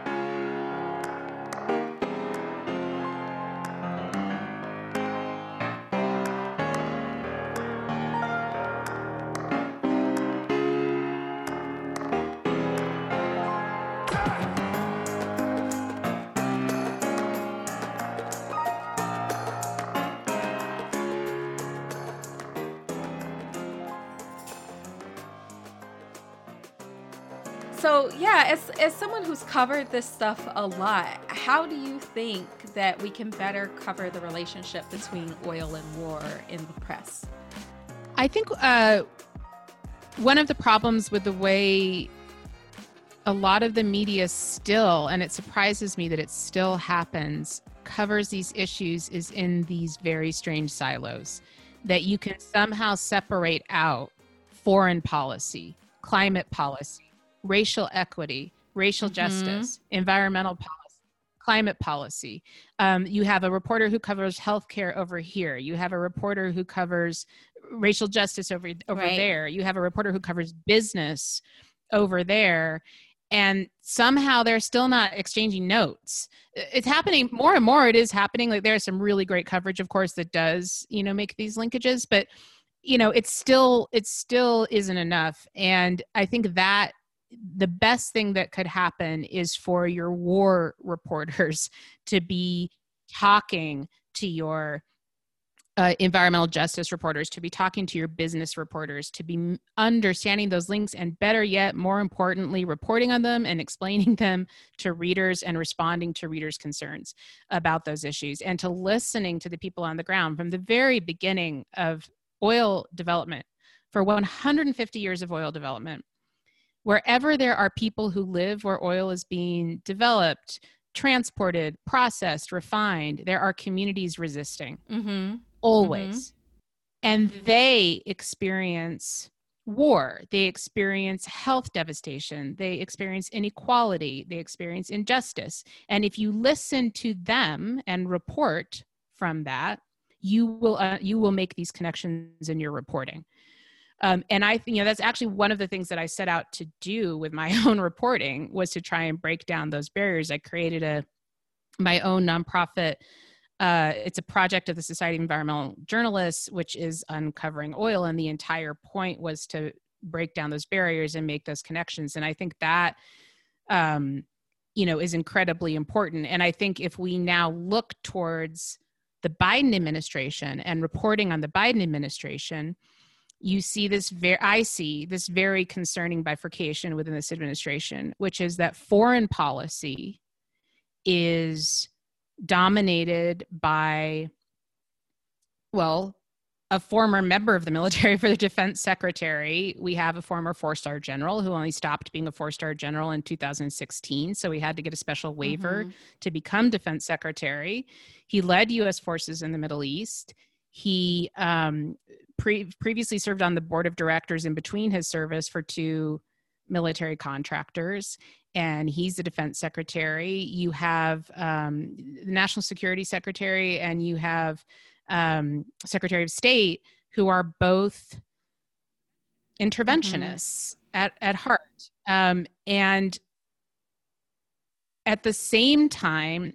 Covered this stuff a lot, how do you think that we can better cover the relationship between oil and war in the press? I think uh, one of the problems with the way a lot of the media still, and it surprises me that it still happens, covers these issues is in these very strange silos that you can somehow separate out foreign policy, climate policy racial equity, racial mm-hmm. justice, environmental policy, climate policy. Um, you have a reporter who covers healthcare over here. You have a reporter who covers racial justice over over right. there. You have a reporter who covers business over there. and somehow they're still not exchanging notes it's happening more and more it is happening like there's some really great coverage of course that does you know make these linkages but you know it's still it still isn't enough and i think that the best thing that could happen is for your war reporters to be talking to your uh, environmental justice reporters, to be talking to your business reporters, to be understanding those links, and better yet, more importantly, reporting on them and explaining them to readers and responding to readers' concerns about those issues, and to listening to the people on the ground from the very beginning of oil development for 150 years of oil development. Wherever there are people who live where oil is being developed, transported, processed, refined, there are communities resisting. Mm-hmm always. Mm-hmm. And they experience war, they experience health devastation, they experience inequality, they experience injustice. And if you listen to them and report from that, you will uh, you will make these connections in your reporting. Um, and I think you know that's actually one of the things that I set out to do with my own reporting was to try and break down those barriers. I created a my own nonprofit uh, it's a project of the Society of Environmental Journalists, which is uncovering oil. And the entire point was to break down those barriers and make those connections. And I think that, um, you know, is incredibly important. And I think if we now look towards the Biden administration and reporting on the Biden administration, you see this very i see this very concerning bifurcation within this administration which is that foreign policy is dominated by, well, a former member of the military for the defense secretary. We have a former four star general who only stopped being a four star general in 2016. So he had to get a special waiver mm-hmm. to become defense secretary. He led U.S. forces in the Middle East. He um, pre- previously served on the board of directors in between his service for two military contractors and he's the defense secretary. You have um, the national security secretary, and you have um, secretary of state, who are both interventionists mm-hmm. at, at heart. Um, and at the same time,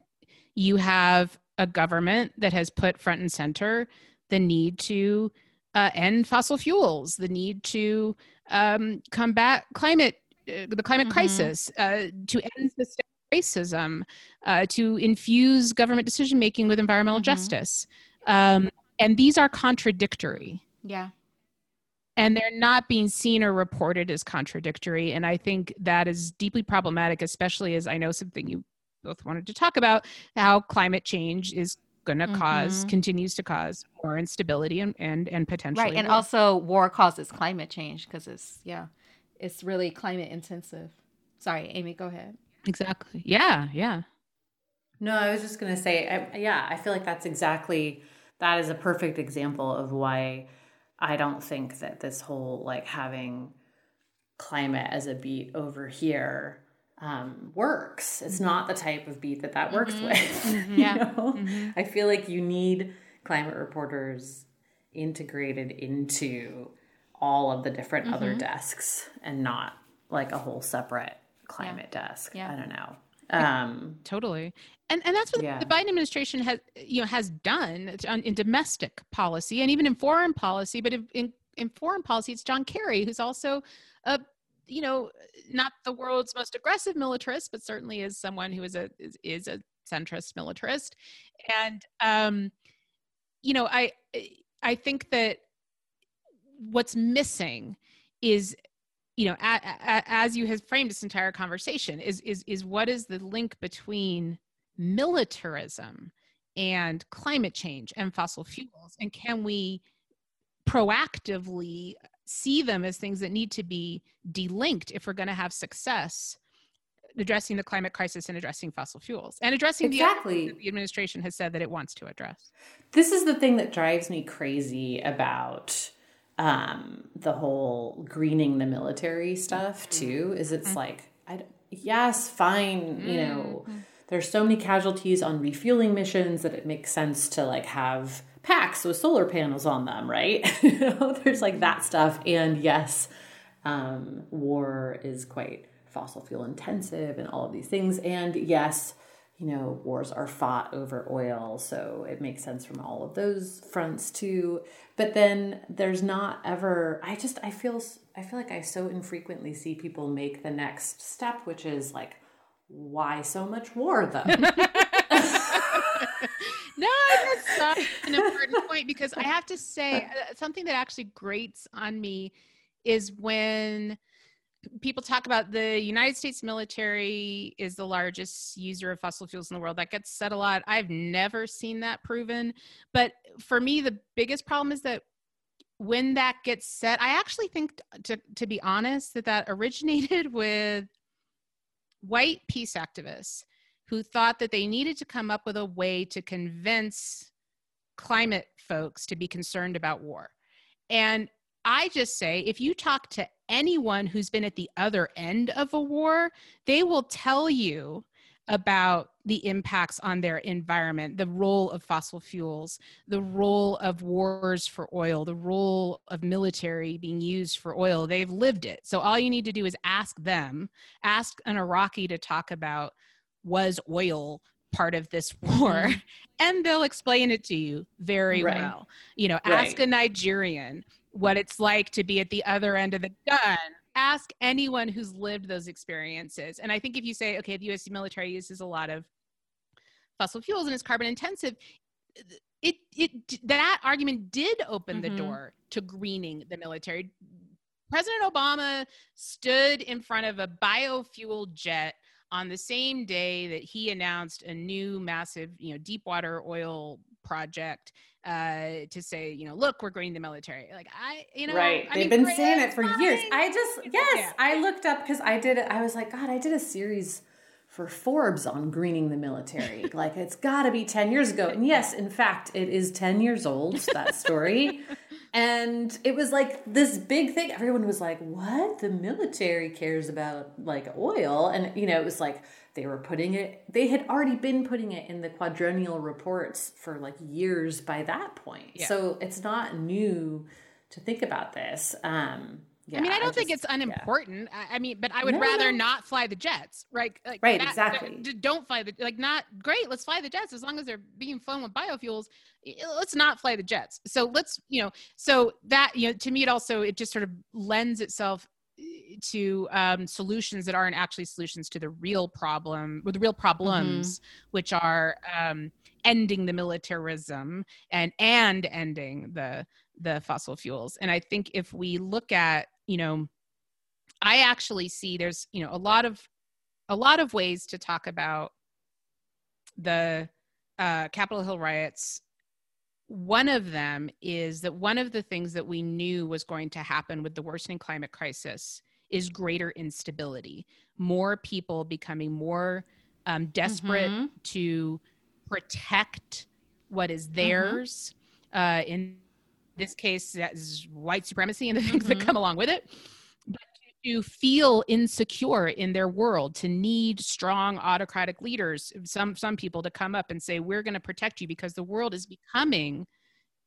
you have a government that has put front and center the need to uh, end fossil fuels, the need to um, combat climate uh, the climate mm-hmm. crisis, uh, to end systemic racism, uh, to infuse government decision making with environmental mm-hmm. justice. Um, and these are contradictory. Yeah. And they're not being seen or reported as contradictory. And I think that is deeply problematic, especially as I know something you both wanted to talk about how climate change is going to mm-hmm. cause continues to cause more instability and and, and potentially right and war. also war causes climate change because it's yeah it's really climate intensive. Sorry, Amy, go ahead. Exactly. Yeah, yeah. No, I was just going to say, I, yeah, I feel like that's exactly that is a perfect example of why I don't think that this whole like having climate as a beat over here um, works. It's not the type of beat that that works mm-hmm. with. Mm-hmm. Yeah. mm-hmm. I feel like you need climate reporters integrated into all of the different mm-hmm. other desks and not like a whole separate climate yeah. desk. Yeah. I don't know. Um, totally. And and that's what yeah. the Biden administration has you know has done in domestic policy and even in foreign policy. But in, in, in foreign policy, it's John Kerry who's also a you know not the world's most aggressive militarist, but certainly is someone who is a is, is a centrist militarist. And um, you know, I I think that what's missing is you know a, a, as you have framed this entire conversation is is is what is the link between militarism and climate change and fossil fuels and can we proactively see them as things that need to be delinked if we're going to have success addressing the climate crisis and addressing fossil fuels and addressing exactly the, the administration has said that it wants to address this is the thing that drives me crazy about um, the whole greening the military stuff mm-hmm. too. Is it's mm-hmm. like, I, yes, fine, you know, mm-hmm. there's so many casualties on refueling missions that it makes sense to like have packs with solar panels on them, right? you know, there's like that stuff. And yes, um, war is quite fossil fuel intensive and all of these things. And yes, you know, wars are fought over oil, so it makes sense from all of those fronts too. But then there's not ever I just I feel I feel like I so infrequently see people make the next step, which is like why so much war though? no, that's not an important point because I have to say uh, something that actually grates on me is when people talk about the United States military is the largest user of fossil fuels in the world. That gets said a lot. I've never seen that proven. But for me, the biggest problem is that when that gets said, I actually think, to, to be honest, that that originated with white peace activists who thought that they needed to come up with a way to convince climate folks to be concerned about war. And I just say if you talk to anyone who's been at the other end of a war, they will tell you about the impacts on their environment, the role of fossil fuels, the role of wars for oil, the role of military being used for oil. They've lived it. So all you need to do is ask them, ask an Iraqi to talk about was oil part of this war mm-hmm. and they'll explain it to you very right. well. You know, right. ask a Nigerian what it's like to be at the other end of the gun. Ask anyone who's lived those experiences. And I think if you say, okay, the US military uses a lot of fossil fuels and is carbon intensive, it it that argument did open mm-hmm. the door to greening the military. President Obama stood in front of a biofuel jet on the same day that he announced a new massive, you know, deep water oil project uh, to say, you know, look, we're growing the military. Like I, you know, right? I They've mean, been saying it for years. I just yes, yeah. I looked up because I did. I was like, God, I did a series for Forbes on greening the military. like it's got to be ten years ago. And yes, in fact, it is ten years old. That story. and it was like this big thing. Everyone was like, "What? The military cares about like oil?" And you know, it was like they were putting it, they had already been putting it in the quadrennial reports for like years by that point. Yeah. So it's not new to think about this. Um, yeah, I mean, I don't I just, think it's unimportant. Yeah. I mean, but I would no, rather no. not fly the jets, right? Like, right, that, exactly. That, don't fly the like. Not great. Let's fly the jets as long as they're being flown with biofuels. Let's not fly the jets. So let's, you know, so that you know, to me, it also it just sort of lends itself to um, solutions that aren't actually solutions to the real problem with the real problems mm-hmm. which are um, ending the militarism and and ending the the fossil fuels and i think if we look at you know i actually see there's you know a lot of a lot of ways to talk about the uh, capitol hill riots one of them is that one of the things that we knew was going to happen with the worsening climate crisis is greater instability, more people becoming more um, desperate mm-hmm. to protect what is mm-hmm. theirs. Mm-hmm. Uh, in this case, is white supremacy and the things mm-hmm. that come along with it. But to feel insecure in their world, to need strong autocratic leaders, some some people to come up and say, "We're going to protect you," because the world is becoming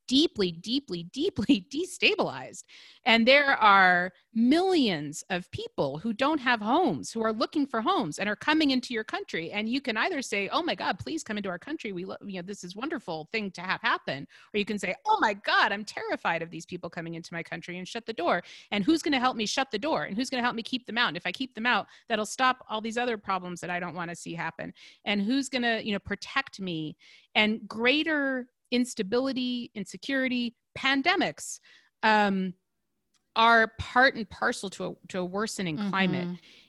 deeply, deeply, deeply destabilized. And there are millions of people who don't have homes, who are looking for homes and are coming into your country. And you can either say, "Oh my God, please come into our country. We, lo- you know, this is wonderful thing to have happen," or you can say, "Oh my God, I'm terrified of these people coming into my country," and shut the door. And who's going to help me shut the door? And who's going to help me keep them out? And if I keep them out, that'll stop all these other problems that I don't want to see happen. And who's going to, you know, protect me? And greater instability, insecurity, pandemics um, are part and parcel to a, to a worsening mm-hmm. climate.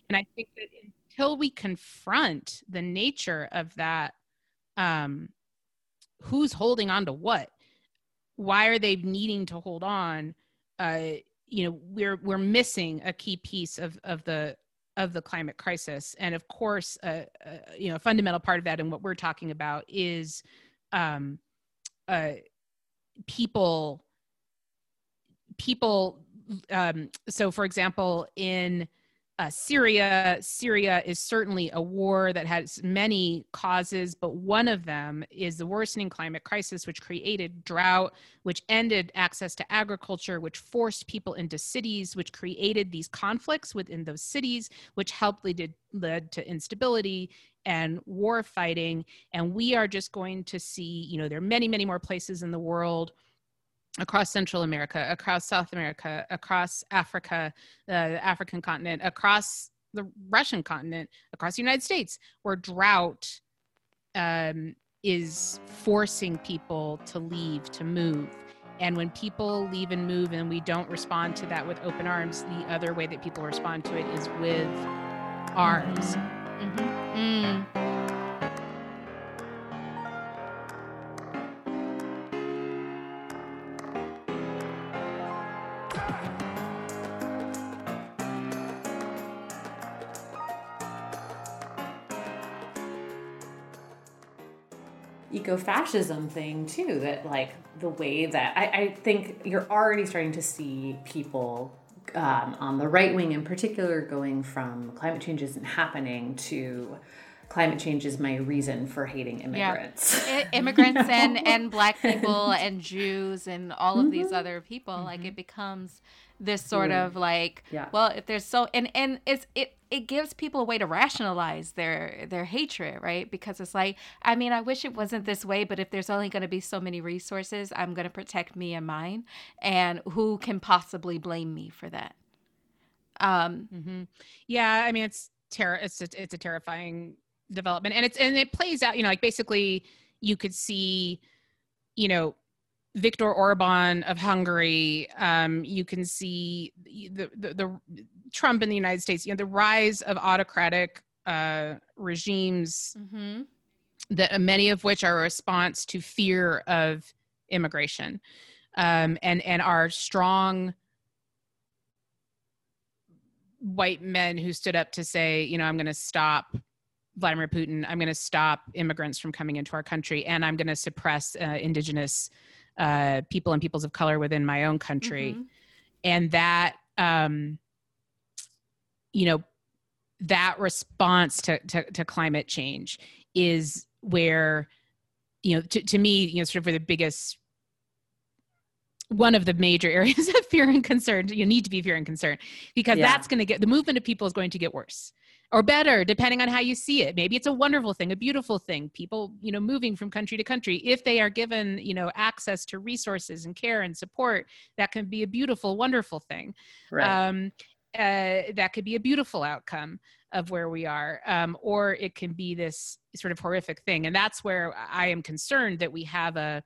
And I think that until we confront the nature of that, um, who's holding on to what? Why are they needing to hold on? Uh, you know, we're we're missing a key piece of of the of the climate crisis, and of course, uh, uh, you know, a fundamental part of that and what we're talking about is um, uh, people people um, so for example in uh, Syria. Syria is certainly a war that has many causes, but one of them is the worsening climate crisis, which created drought, which ended access to agriculture, which forced people into cities, which created these conflicts within those cities, which helped lead, to, led to instability and war fighting. And we are just going to see, you know, there are many, many more places in the world across Central America, across South America, across Africa, the African continent, across the Russian continent, across the United States, where drought um, is forcing people to leave, to move. And when people leave and move and we don't respond to that with open arms, the other way that people respond to it is with arms. Mm-hmm. Mm. ecofascism thing too that like the way that I, I think you're already starting to see people um, on the right wing in particular going from climate change isn't happening to climate change is my reason for hating immigrants. Yeah. immigrants and, and black people and Jews and all of mm-hmm. these other people. Mm-hmm. Like it becomes this sort mm. of like yeah. well if there's so and and it's it it gives people a way to rationalize their their hatred right because it's like i mean i wish it wasn't this way but if there's only going to be so many resources i'm going to protect me and mine and who can possibly blame me for that um mm-hmm. yeah i mean it's terror it's a, it's a terrifying development and it's and it plays out you know like basically you could see you know Viktor Orban of Hungary, um, you can see the, the, the, Trump in the United States, you know, the rise of autocratic uh, regimes, mm-hmm. that many of which are a response to fear of immigration, um, and and are strong white men who stood up to say, you know, I'm going to stop Vladimir Putin, I'm going to stop immigrants from coming into our country, and I'm going to suppress uh, indigenous uh, people and peoples of color within my own country, mm-hmm. and that um, you know that response to, to, to climate change is where you know to, to me you know sort of where the biggest one of the major areas of fear and concern you need to be fear and concern because yeah. that's going to get the movement of people is going to get worse or better depending on how you see it. Maybe it's a wonderful thing a beautiful thing. People you know moving from country to country if they are given you know access to resources and care and support that can be a beautiful wonderful thing. Right. um, uh, that could be a beautiful outcome of where we are um, or it can be this sort of horrific thing. And that's where i am concerned that we have a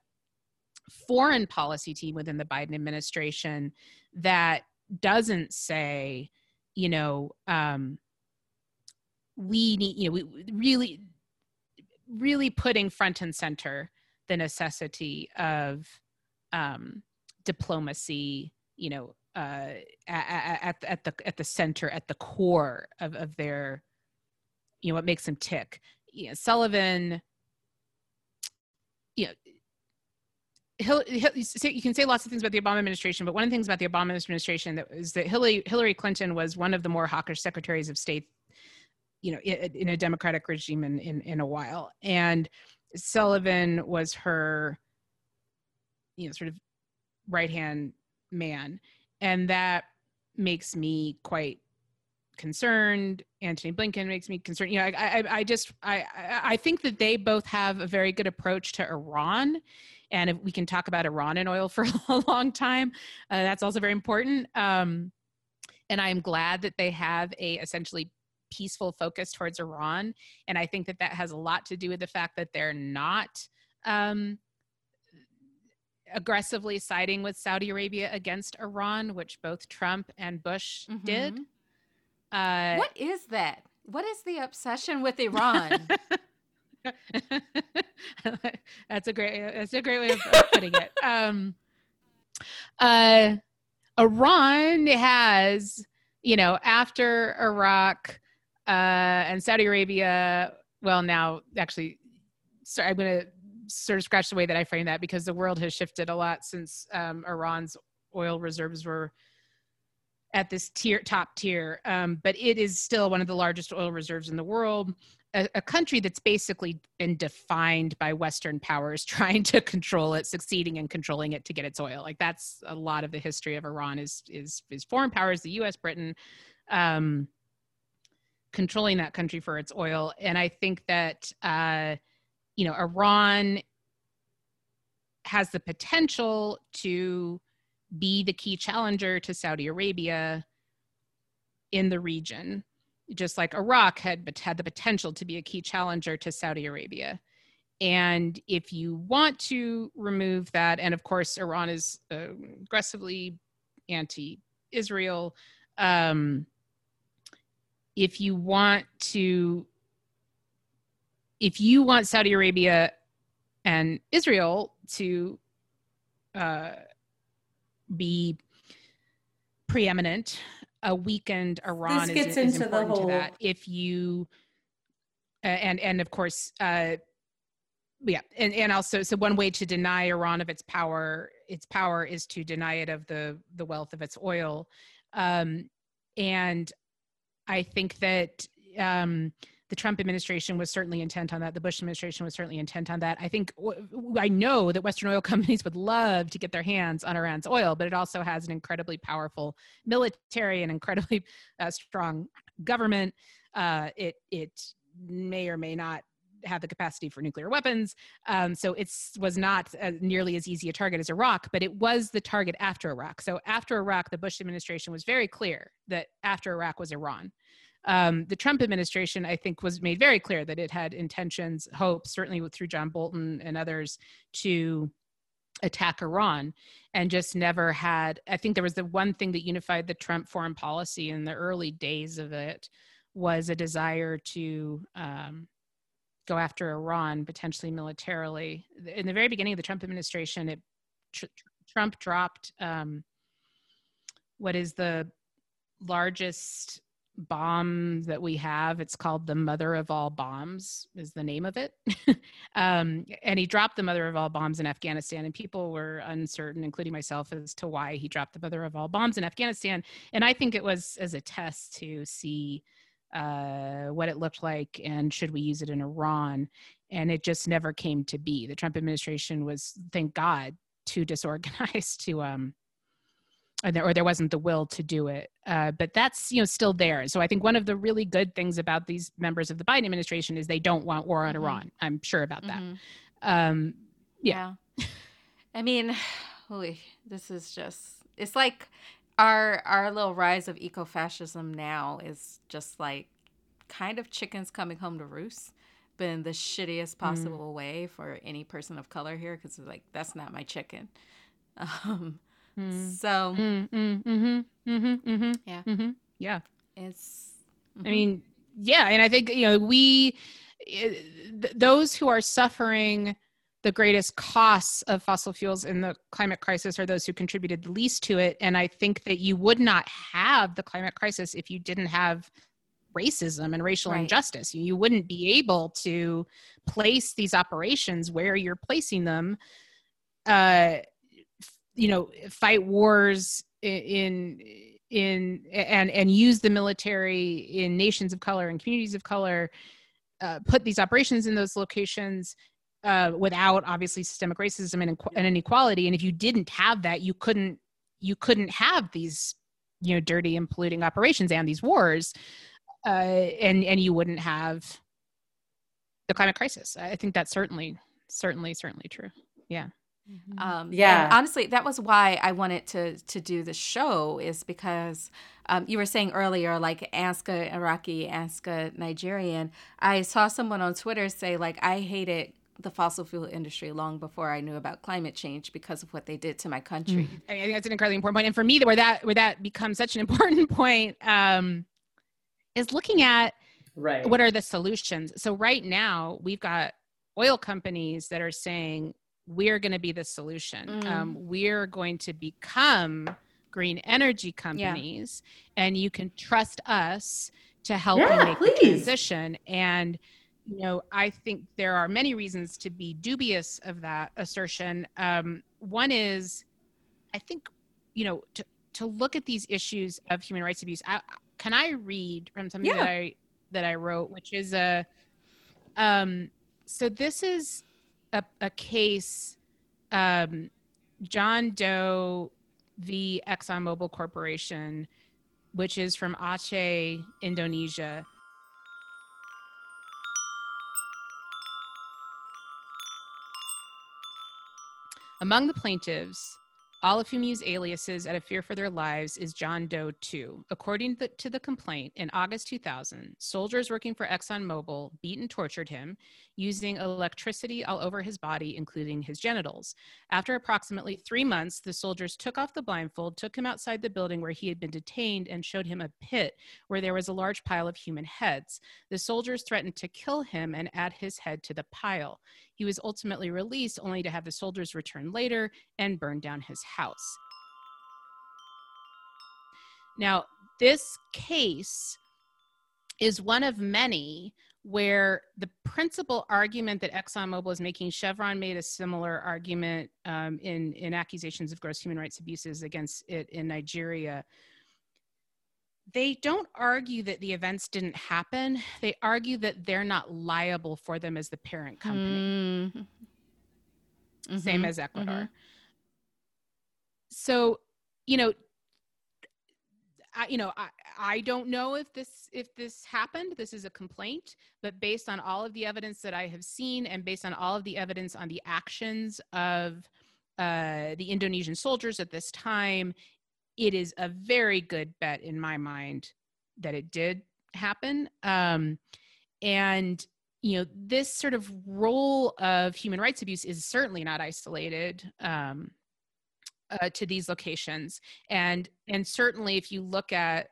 foreign policy team within the biden administration that doesn't say you know um, we need you know we really really putting front and center the necessity of um, diplomacy you know uh, at, at, at the at the center at the core of, of their you know what makes them tick. You know, sullivan you know He'll, he'll, you can say lots of things about the Obama administration, but one of the things about the Obama administration that is that Hillary, Hillary Clinton was one of the more hawkish secretaries of state you know in, in a democratic regime in, in in a while. And sullivan was her you know sort of right hand man. And that makes me quite concerned. Antony blinken makes me concerned. You know i i, I just i i think that they both have a very good approach to iran. And if we can talk about iran and oil for a long time uh, that's also very important. Um, and i'm glad that they have a essentially peaceful focus towards Iran. And I think that that has a lot to do with the fact that they're not um, aggressively siding with Saudi Arabia against Iran, which both Trump and Bush mm-hmm. did. Uh, what is that? What is the obsession with Iran? that's a great. That's a great way of putting it. Um, uh, Iran has, you know, after Iraq, uh, and Saudi Arabia, well, now actually, sorry, I'm going to sort of scratch the way that I frame that because the world has shifted a lot since um, Iran's oil reserves were at this tier top tier. Um, but it is still one of the largest oil reserves in the world. A, a, country that's basically been defined by western powers trying to control it succeeding in controlling it to get its oil. Like that's a lot of the history of iran is is is foreign powers the us britain. Um, controlling that country for its oil and i think that uh, you know iran has the potential to be the key challenger to Saudi Arabia in the region, just like Iraq had had the potential to be a key challenger to Saudi Arabia. And if you want to remove that, and of course, Iran is uh, aggressively anti Israel. Um, if you want to, if you want Saudi Arabia and Israel to uh, be preeminent. A weakened Iran this gets is, into important the whole... to that. If you uh, and and of course, uh, yeah, and and also, so one way to deny Iran of its power, its power is to deny it of the the wealth of its oil, um, and I think that um, the Trump administration was certainly intent on that. The Bush administration was certainly intent on that. I think I know that Western oil companies would love to get their hands on Iran's oil, but it also has an incredibly powerful military and incredibly uh, strong government. Uh, it it may or may not have the capacity for nuclear weapons. Um, so it was not uh, nearly as easy a target as Iraq, but it was the target after Iraq. So after Iraq, the Bush administration was very clear that after Iraq was Iran. Um, the Trump administration, I think, was made very clear that it had intentions, hopes, certainly through John Bolton and others, to attack Iran and just never had. I think there was the one thing that unified the Trump foreign policy in the early days of it was a desire to um, go after Iran potentially militarily. In the very beginning of the Trump administration, it tr- Trump dropped um, what is the largest bomb that we have. It's called the Mother of All Bombs, is the name of it. um, and he dropped the Mother of All Bombs in Afghanistan, and people were uncertain, including myself, as to why he dropped the Mother of All Bombs in Afghanistan. And I think it was as a test to see uh, what it looked like and should we use it in Iran. And it just never came to be. The Trump administration was, thank God, too disorganized to um, or there, or there wasn't the will to do it. Uh, but that's you know still there. So I think one of the really good things about these members of the Biden administration is they don't want war on mm-hmm. Iran. I'm sure about that. Mm-hmm. Um, yeah. yeah. I mean, holy, this is just it's like our our little rise of eco-fascism now is just like kind of chickens coming home to roost but in the shittiest mm. possible mm. way for any person of color here because like that's not my chicken um, Mm. So, mm, mm, mm-hmm, mm-hmm, mm-hmm, yeah, mm-hmm, yeah. It's. I mm-hmm. mean, yeah, and I think you know we, eh, th- those who are suffering the greatest costs of fossil fuels in the climate crisis are those who contributed the least to it. And I think that you would not have the climate crisis if you didn't have racism and racial right. injustice. You wouldn't be able to place these operations where you're placing them. Uh, you know fight wars in in and and use the military in nations of color and communities of color uh, put these operations in those locations uh, without obviously systemic racism and, and inequality and if you didn't have that you couldn't you couldn't have these you know dirty and polluting operations and these wars uh, and and you wouldn't have the climate crisis i think that's certainly certainly certainly true yeah Mm-hmm. Um, yeah. honestly, that was why I wanted to to do the show is because um, you were saying earlier, like ask a Iraqi, ask a Nigerian. I saw someone on Twitter say like I hated the fossil fuel industry long before I knew about climate change because of what they did to my country. Mm. I think that's an incredibly important point. And for me, where that where that becomes such an important point um, is looking at right. what are the solutions. So right now, we've got oil companies that are saying we're going to be the solution. Mm. Um, we're going to become green energy companies, yeah. and you can trust us to help yeah, you make please. the transition. And you know, I think there are many reasons to be dubious of that assertion. Um, one is, I think, you know, to, to look at these issues of human rights abuse. I, can I read from something Yeah. that I that I wrote, which is a um so this is a, a case um John Doe v ExxonMobil Corporation, which is from Aceh, Indonesia. Among the plaintiffs, all of whom use aliases out of fear for their lives, is John Doe 2. According to the, complaint, in August 2000, soldiers working for ExxonMobil beat and tortured him using electricity all over his body, including his genitals. After approximately three months, the soldiers took off the blindfold, took him outside the building where he had been detained, and showed him a pit where there was a large pile of human heads. The soldiers threatened to kill him and add his head to the pile. He was ultimately released, only to have the soldiers return later and burn down his house. Now, this case is one of many where the principal argument that ExxonMobil is making, Chevron made a similar argument um, in, in accusations of gross human rights abuses against it in Nigeria. They don't argue that the events didn't happen. They argue that they're not liable for them as the parent company Mhm. same Mhm. as Ecuador. Mhm. So, you know, I, you know, I, I don't know if this if this happened. This is a complaint, but based on all of the evidence that I have seen, and based on all of the evidence on the actions of uh, the Indonesian soldiers at this time, it is a very good bet in my mind that it did happen. Um, and you know this sort of role of human rights abuse is certainly not isolated um, uh, to these locations. And and certainly if you look at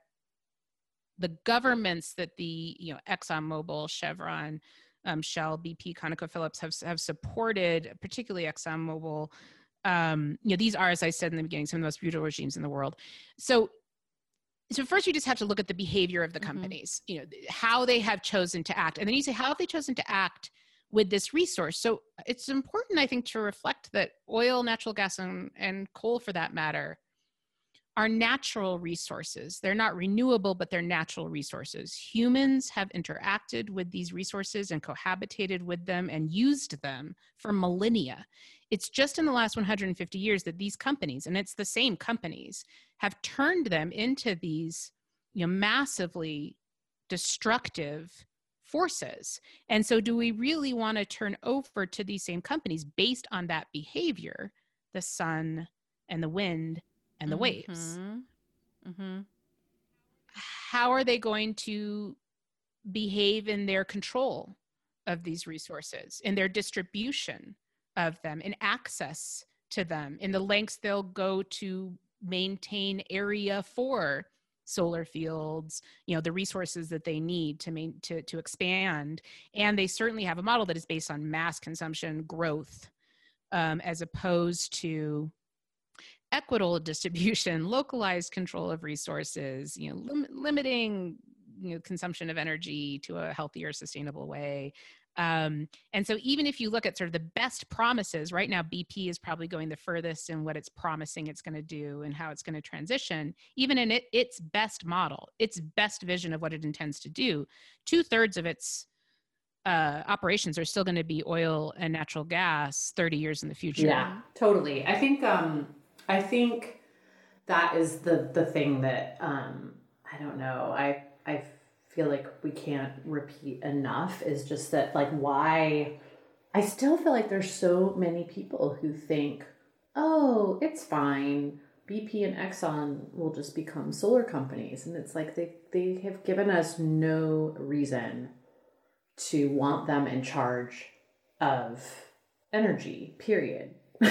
the governments that the you know exxonmobil chevron um, shell bp conocophillips have have supported particularly exxonmobil um, you know these are as i said in the beginning some of the most brutal regimes in the world. So so first you just have to look at the behavior of the Mhm. companies you know how they have chosen to act. And then you say how have they chosen to act with this resource. So it's important i think to reflect that oil natural gas and, and coal for that matter are natural resources. They're not renewable but they're natural resources. Humans have interacted with these resources and cohabitated with them and used them for millennia. It's just in the last 150 years that these companies and it's the same companies have turned them into these you know massively destructive forces and so do we really want to turn over to these same companies based on that behavior the sun and the wind and the waves Mhm. Mhm. how are they going to behave in their control of these resources in their distribution of them in access to them in the lengths they'll go to maintain area for solar fields you know the resources that they need to main, to to expand. And they certainly have a model that is based on mass consumption growth um, as opposed to equitable distribution localized control of resources you know lim- limiting you know consumption of energy to a healthier sustainable way um, and so even if you look at sort of the best promises right now bp is probably going the furthest in what it's promising it's going to do and how it's going to transition even in it, its best model its best vision of what it intends to do two-thirds of its uh, operations are still going to be oil and natural gas 30 years in the future Yeah, totally. I think um I think that is the the thing that um I don't know. I I feel like we can't repeat enough is just that like why I still feel like there's so many people who think, "Oh, it's fine. BP and Exxon will just become solar companies." And it's like they they have given us no reason to want them in charge of energy, period.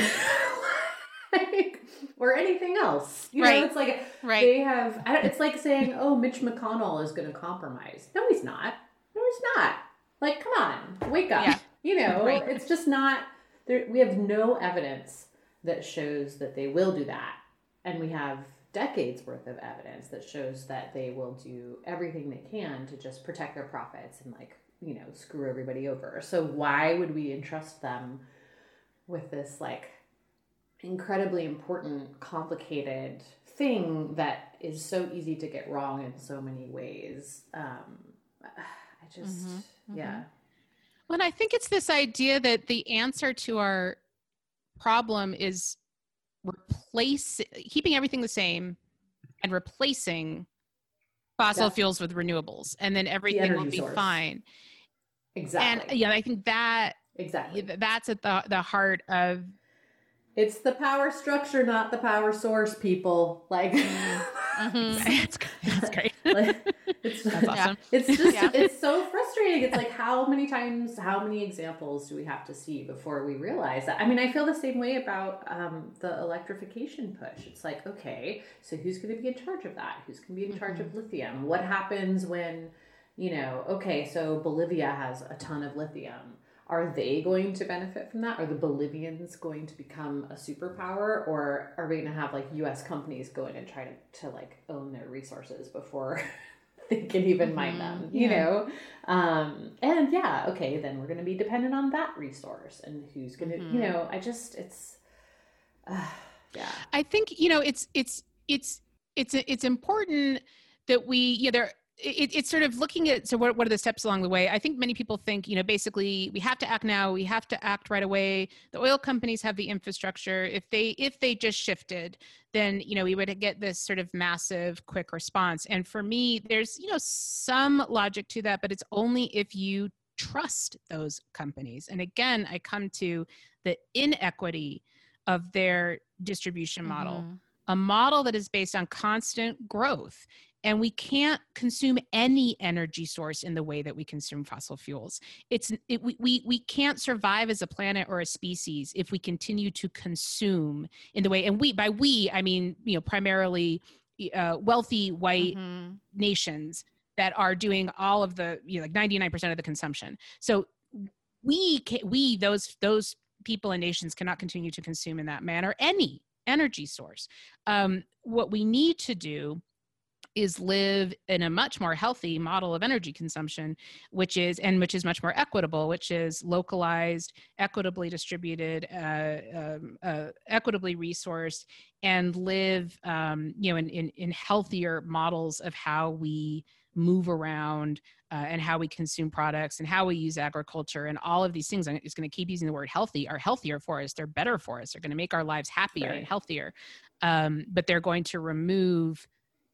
or anything else. You Right. know, it's like Right. they have, I don't, it's like saying, oh, Mitch McConnell is going to compromise. No, he's not. No, he's not. Like, come on, wake up. Yeah. You know, Right. it's just not, there, we have no evidence that shows that they will do that. And we have decades worth of evidence that shows that they will do everything they can to just protect their profits and like you know screw everybody over so why would we entrust them with this like incredibly important complicated thing that is so easy to get wrong in so many ways. Um, I just, mm-hmm. yeah. Well, I think it's this idea that the answer to our problem is replace keeping everything the same and replacing fossil fuels with renewables and then everything the will be source. fine exactly and yeah i think that exactly that's at the, the heart of it's the power structure not the power source people. Like mm-hmm. that's, that's great. Like, it's, that's awesome. it's just yeah. it's so frustrating. It's like how many times how many examples do we have to see before we realize that? I mean i feel the same way about um, the electrification push. It's like okay so who's going to be in charge of that? Who's going to be in charge mm-hmm. of lithium? What happens when you know okay so bolivia has a ton of lithium are they going to benefit from that? Are the Bolivians going to become a superpower, or are we going to have like U.S. companies go in and try to, to like own their resources before they can even mm-hmm. mine them? You yeah. know, um, and yeah, okay, then we're going to be dependent on that resource, and who's going to, mm-hmm. you know, I just it's, uh, yeah. I think you know it's it's it's it's it's important that we yeah there it, it's sort of looking at so what, what are the steps along the way? I think many people think you know basically we have to act now we have to act right away. The oil companies have the infrastructure. If they if they just shifted then you know we would get this sort of massive quick response. And for me there's you know some logic to that but it's only if you trust those companies. And again i come to the inequity of their distribution model. Mm-hmm a model that is based on constant growth and we can't consume any energy source in the way that we consume fossil fuels it's it, we, we we can't survive as a planet or a species if we continue to consume in the way and we by we i mean you know primarily uh, wealthy white mm-hmm. nations that are doing all of the you know like 99% of the consumption so we can, we those those people and nations cannot continue to consume in that manner any energy source. Um, what we need to do is live in a much more healthy model of energy consumption which is and which is much more equitable which is localized equitably distributed uh, um, uh, equitably resourced and live um, you know in, in, in, healthier models of how we move around uh, and how we consume products and how we use agriculture and all of these things i'm just going to keep using the word healthy are healthier for us they're better for us they're going to make our lives happier right. and healthier um, but they're going to remove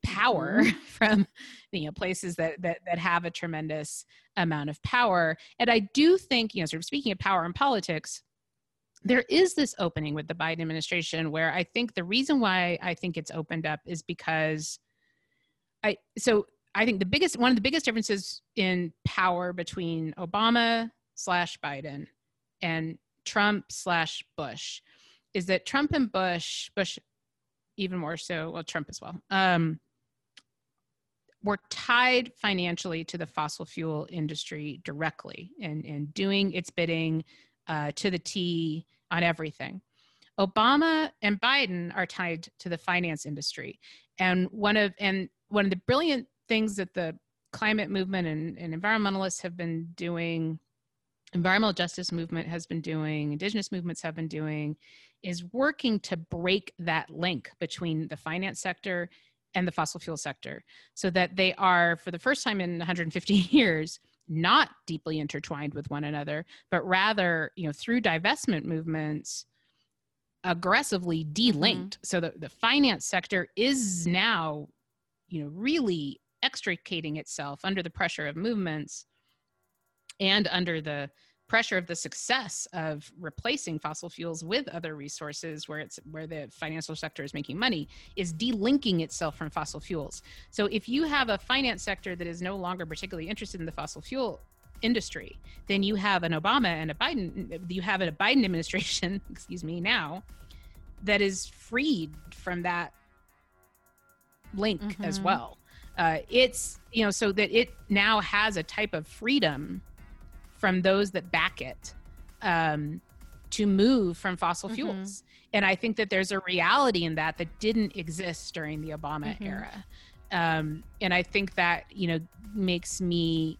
power mm-hmm. from you know places that, that that have a tremendous amount of power and i do think you know sort of speaking of power in politics there is this opening with the biden administration where i think the reason why i think it's opened up is because i so i think the biggest one of the biggest differences in power between obama slash biden and trump slash bush is that trump and bush bush even more so well trump as well um, were tied financially to the fossil fuel industry directly and, and doing its bidding uh, to the T on everything. Obama and Biden are tied to the finance industry. And one of and one of the brilliant things that the climate movement and, and environmentalists have been doing, environmental justice movement has been doing, indigenous movements have been doing, is working to break that link between the finance sector and the fossil fuel sector so that they are, for the first time in 150 years, not deeply intertwined with one another, but rather, you know, through divestment movements, aggressively delinked. Mm-hmm. So the, the finance sector is now, you know, really extricating itself under the pressure of movements and under the pressure of the success of replacing fossil fuels with other resources where it's where the financial sector is making money is delinking itself from fossil fuels so if you have a finance sector that is no longer particularly interested in the fossil fuel industry then you have an obama and a biden you have a biden administration excuse me now that is freed from that link mm-hmm. as well uh, it's you know so that it now has a type of freedom from those that back it um, to move from fossil mm-hmm. fuels. And I think that there's a reality in that that didn't exist during the Obama mm-hmm. era. Um, and I think that, you know, makes me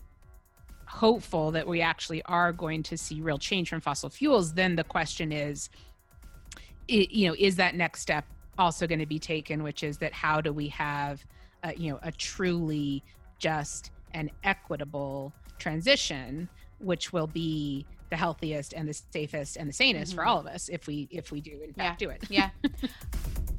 hopeful that we actually are going to see real change from fossil fuels. Then the question is, it, you know, is that next step also going to be taken, which is that how do we have, a, you know, a truly just and equitable transition, which will be the healthiest and the safest and the sanest mm-hmm. for all of us if we if we do in fact yeah. do it. yeah.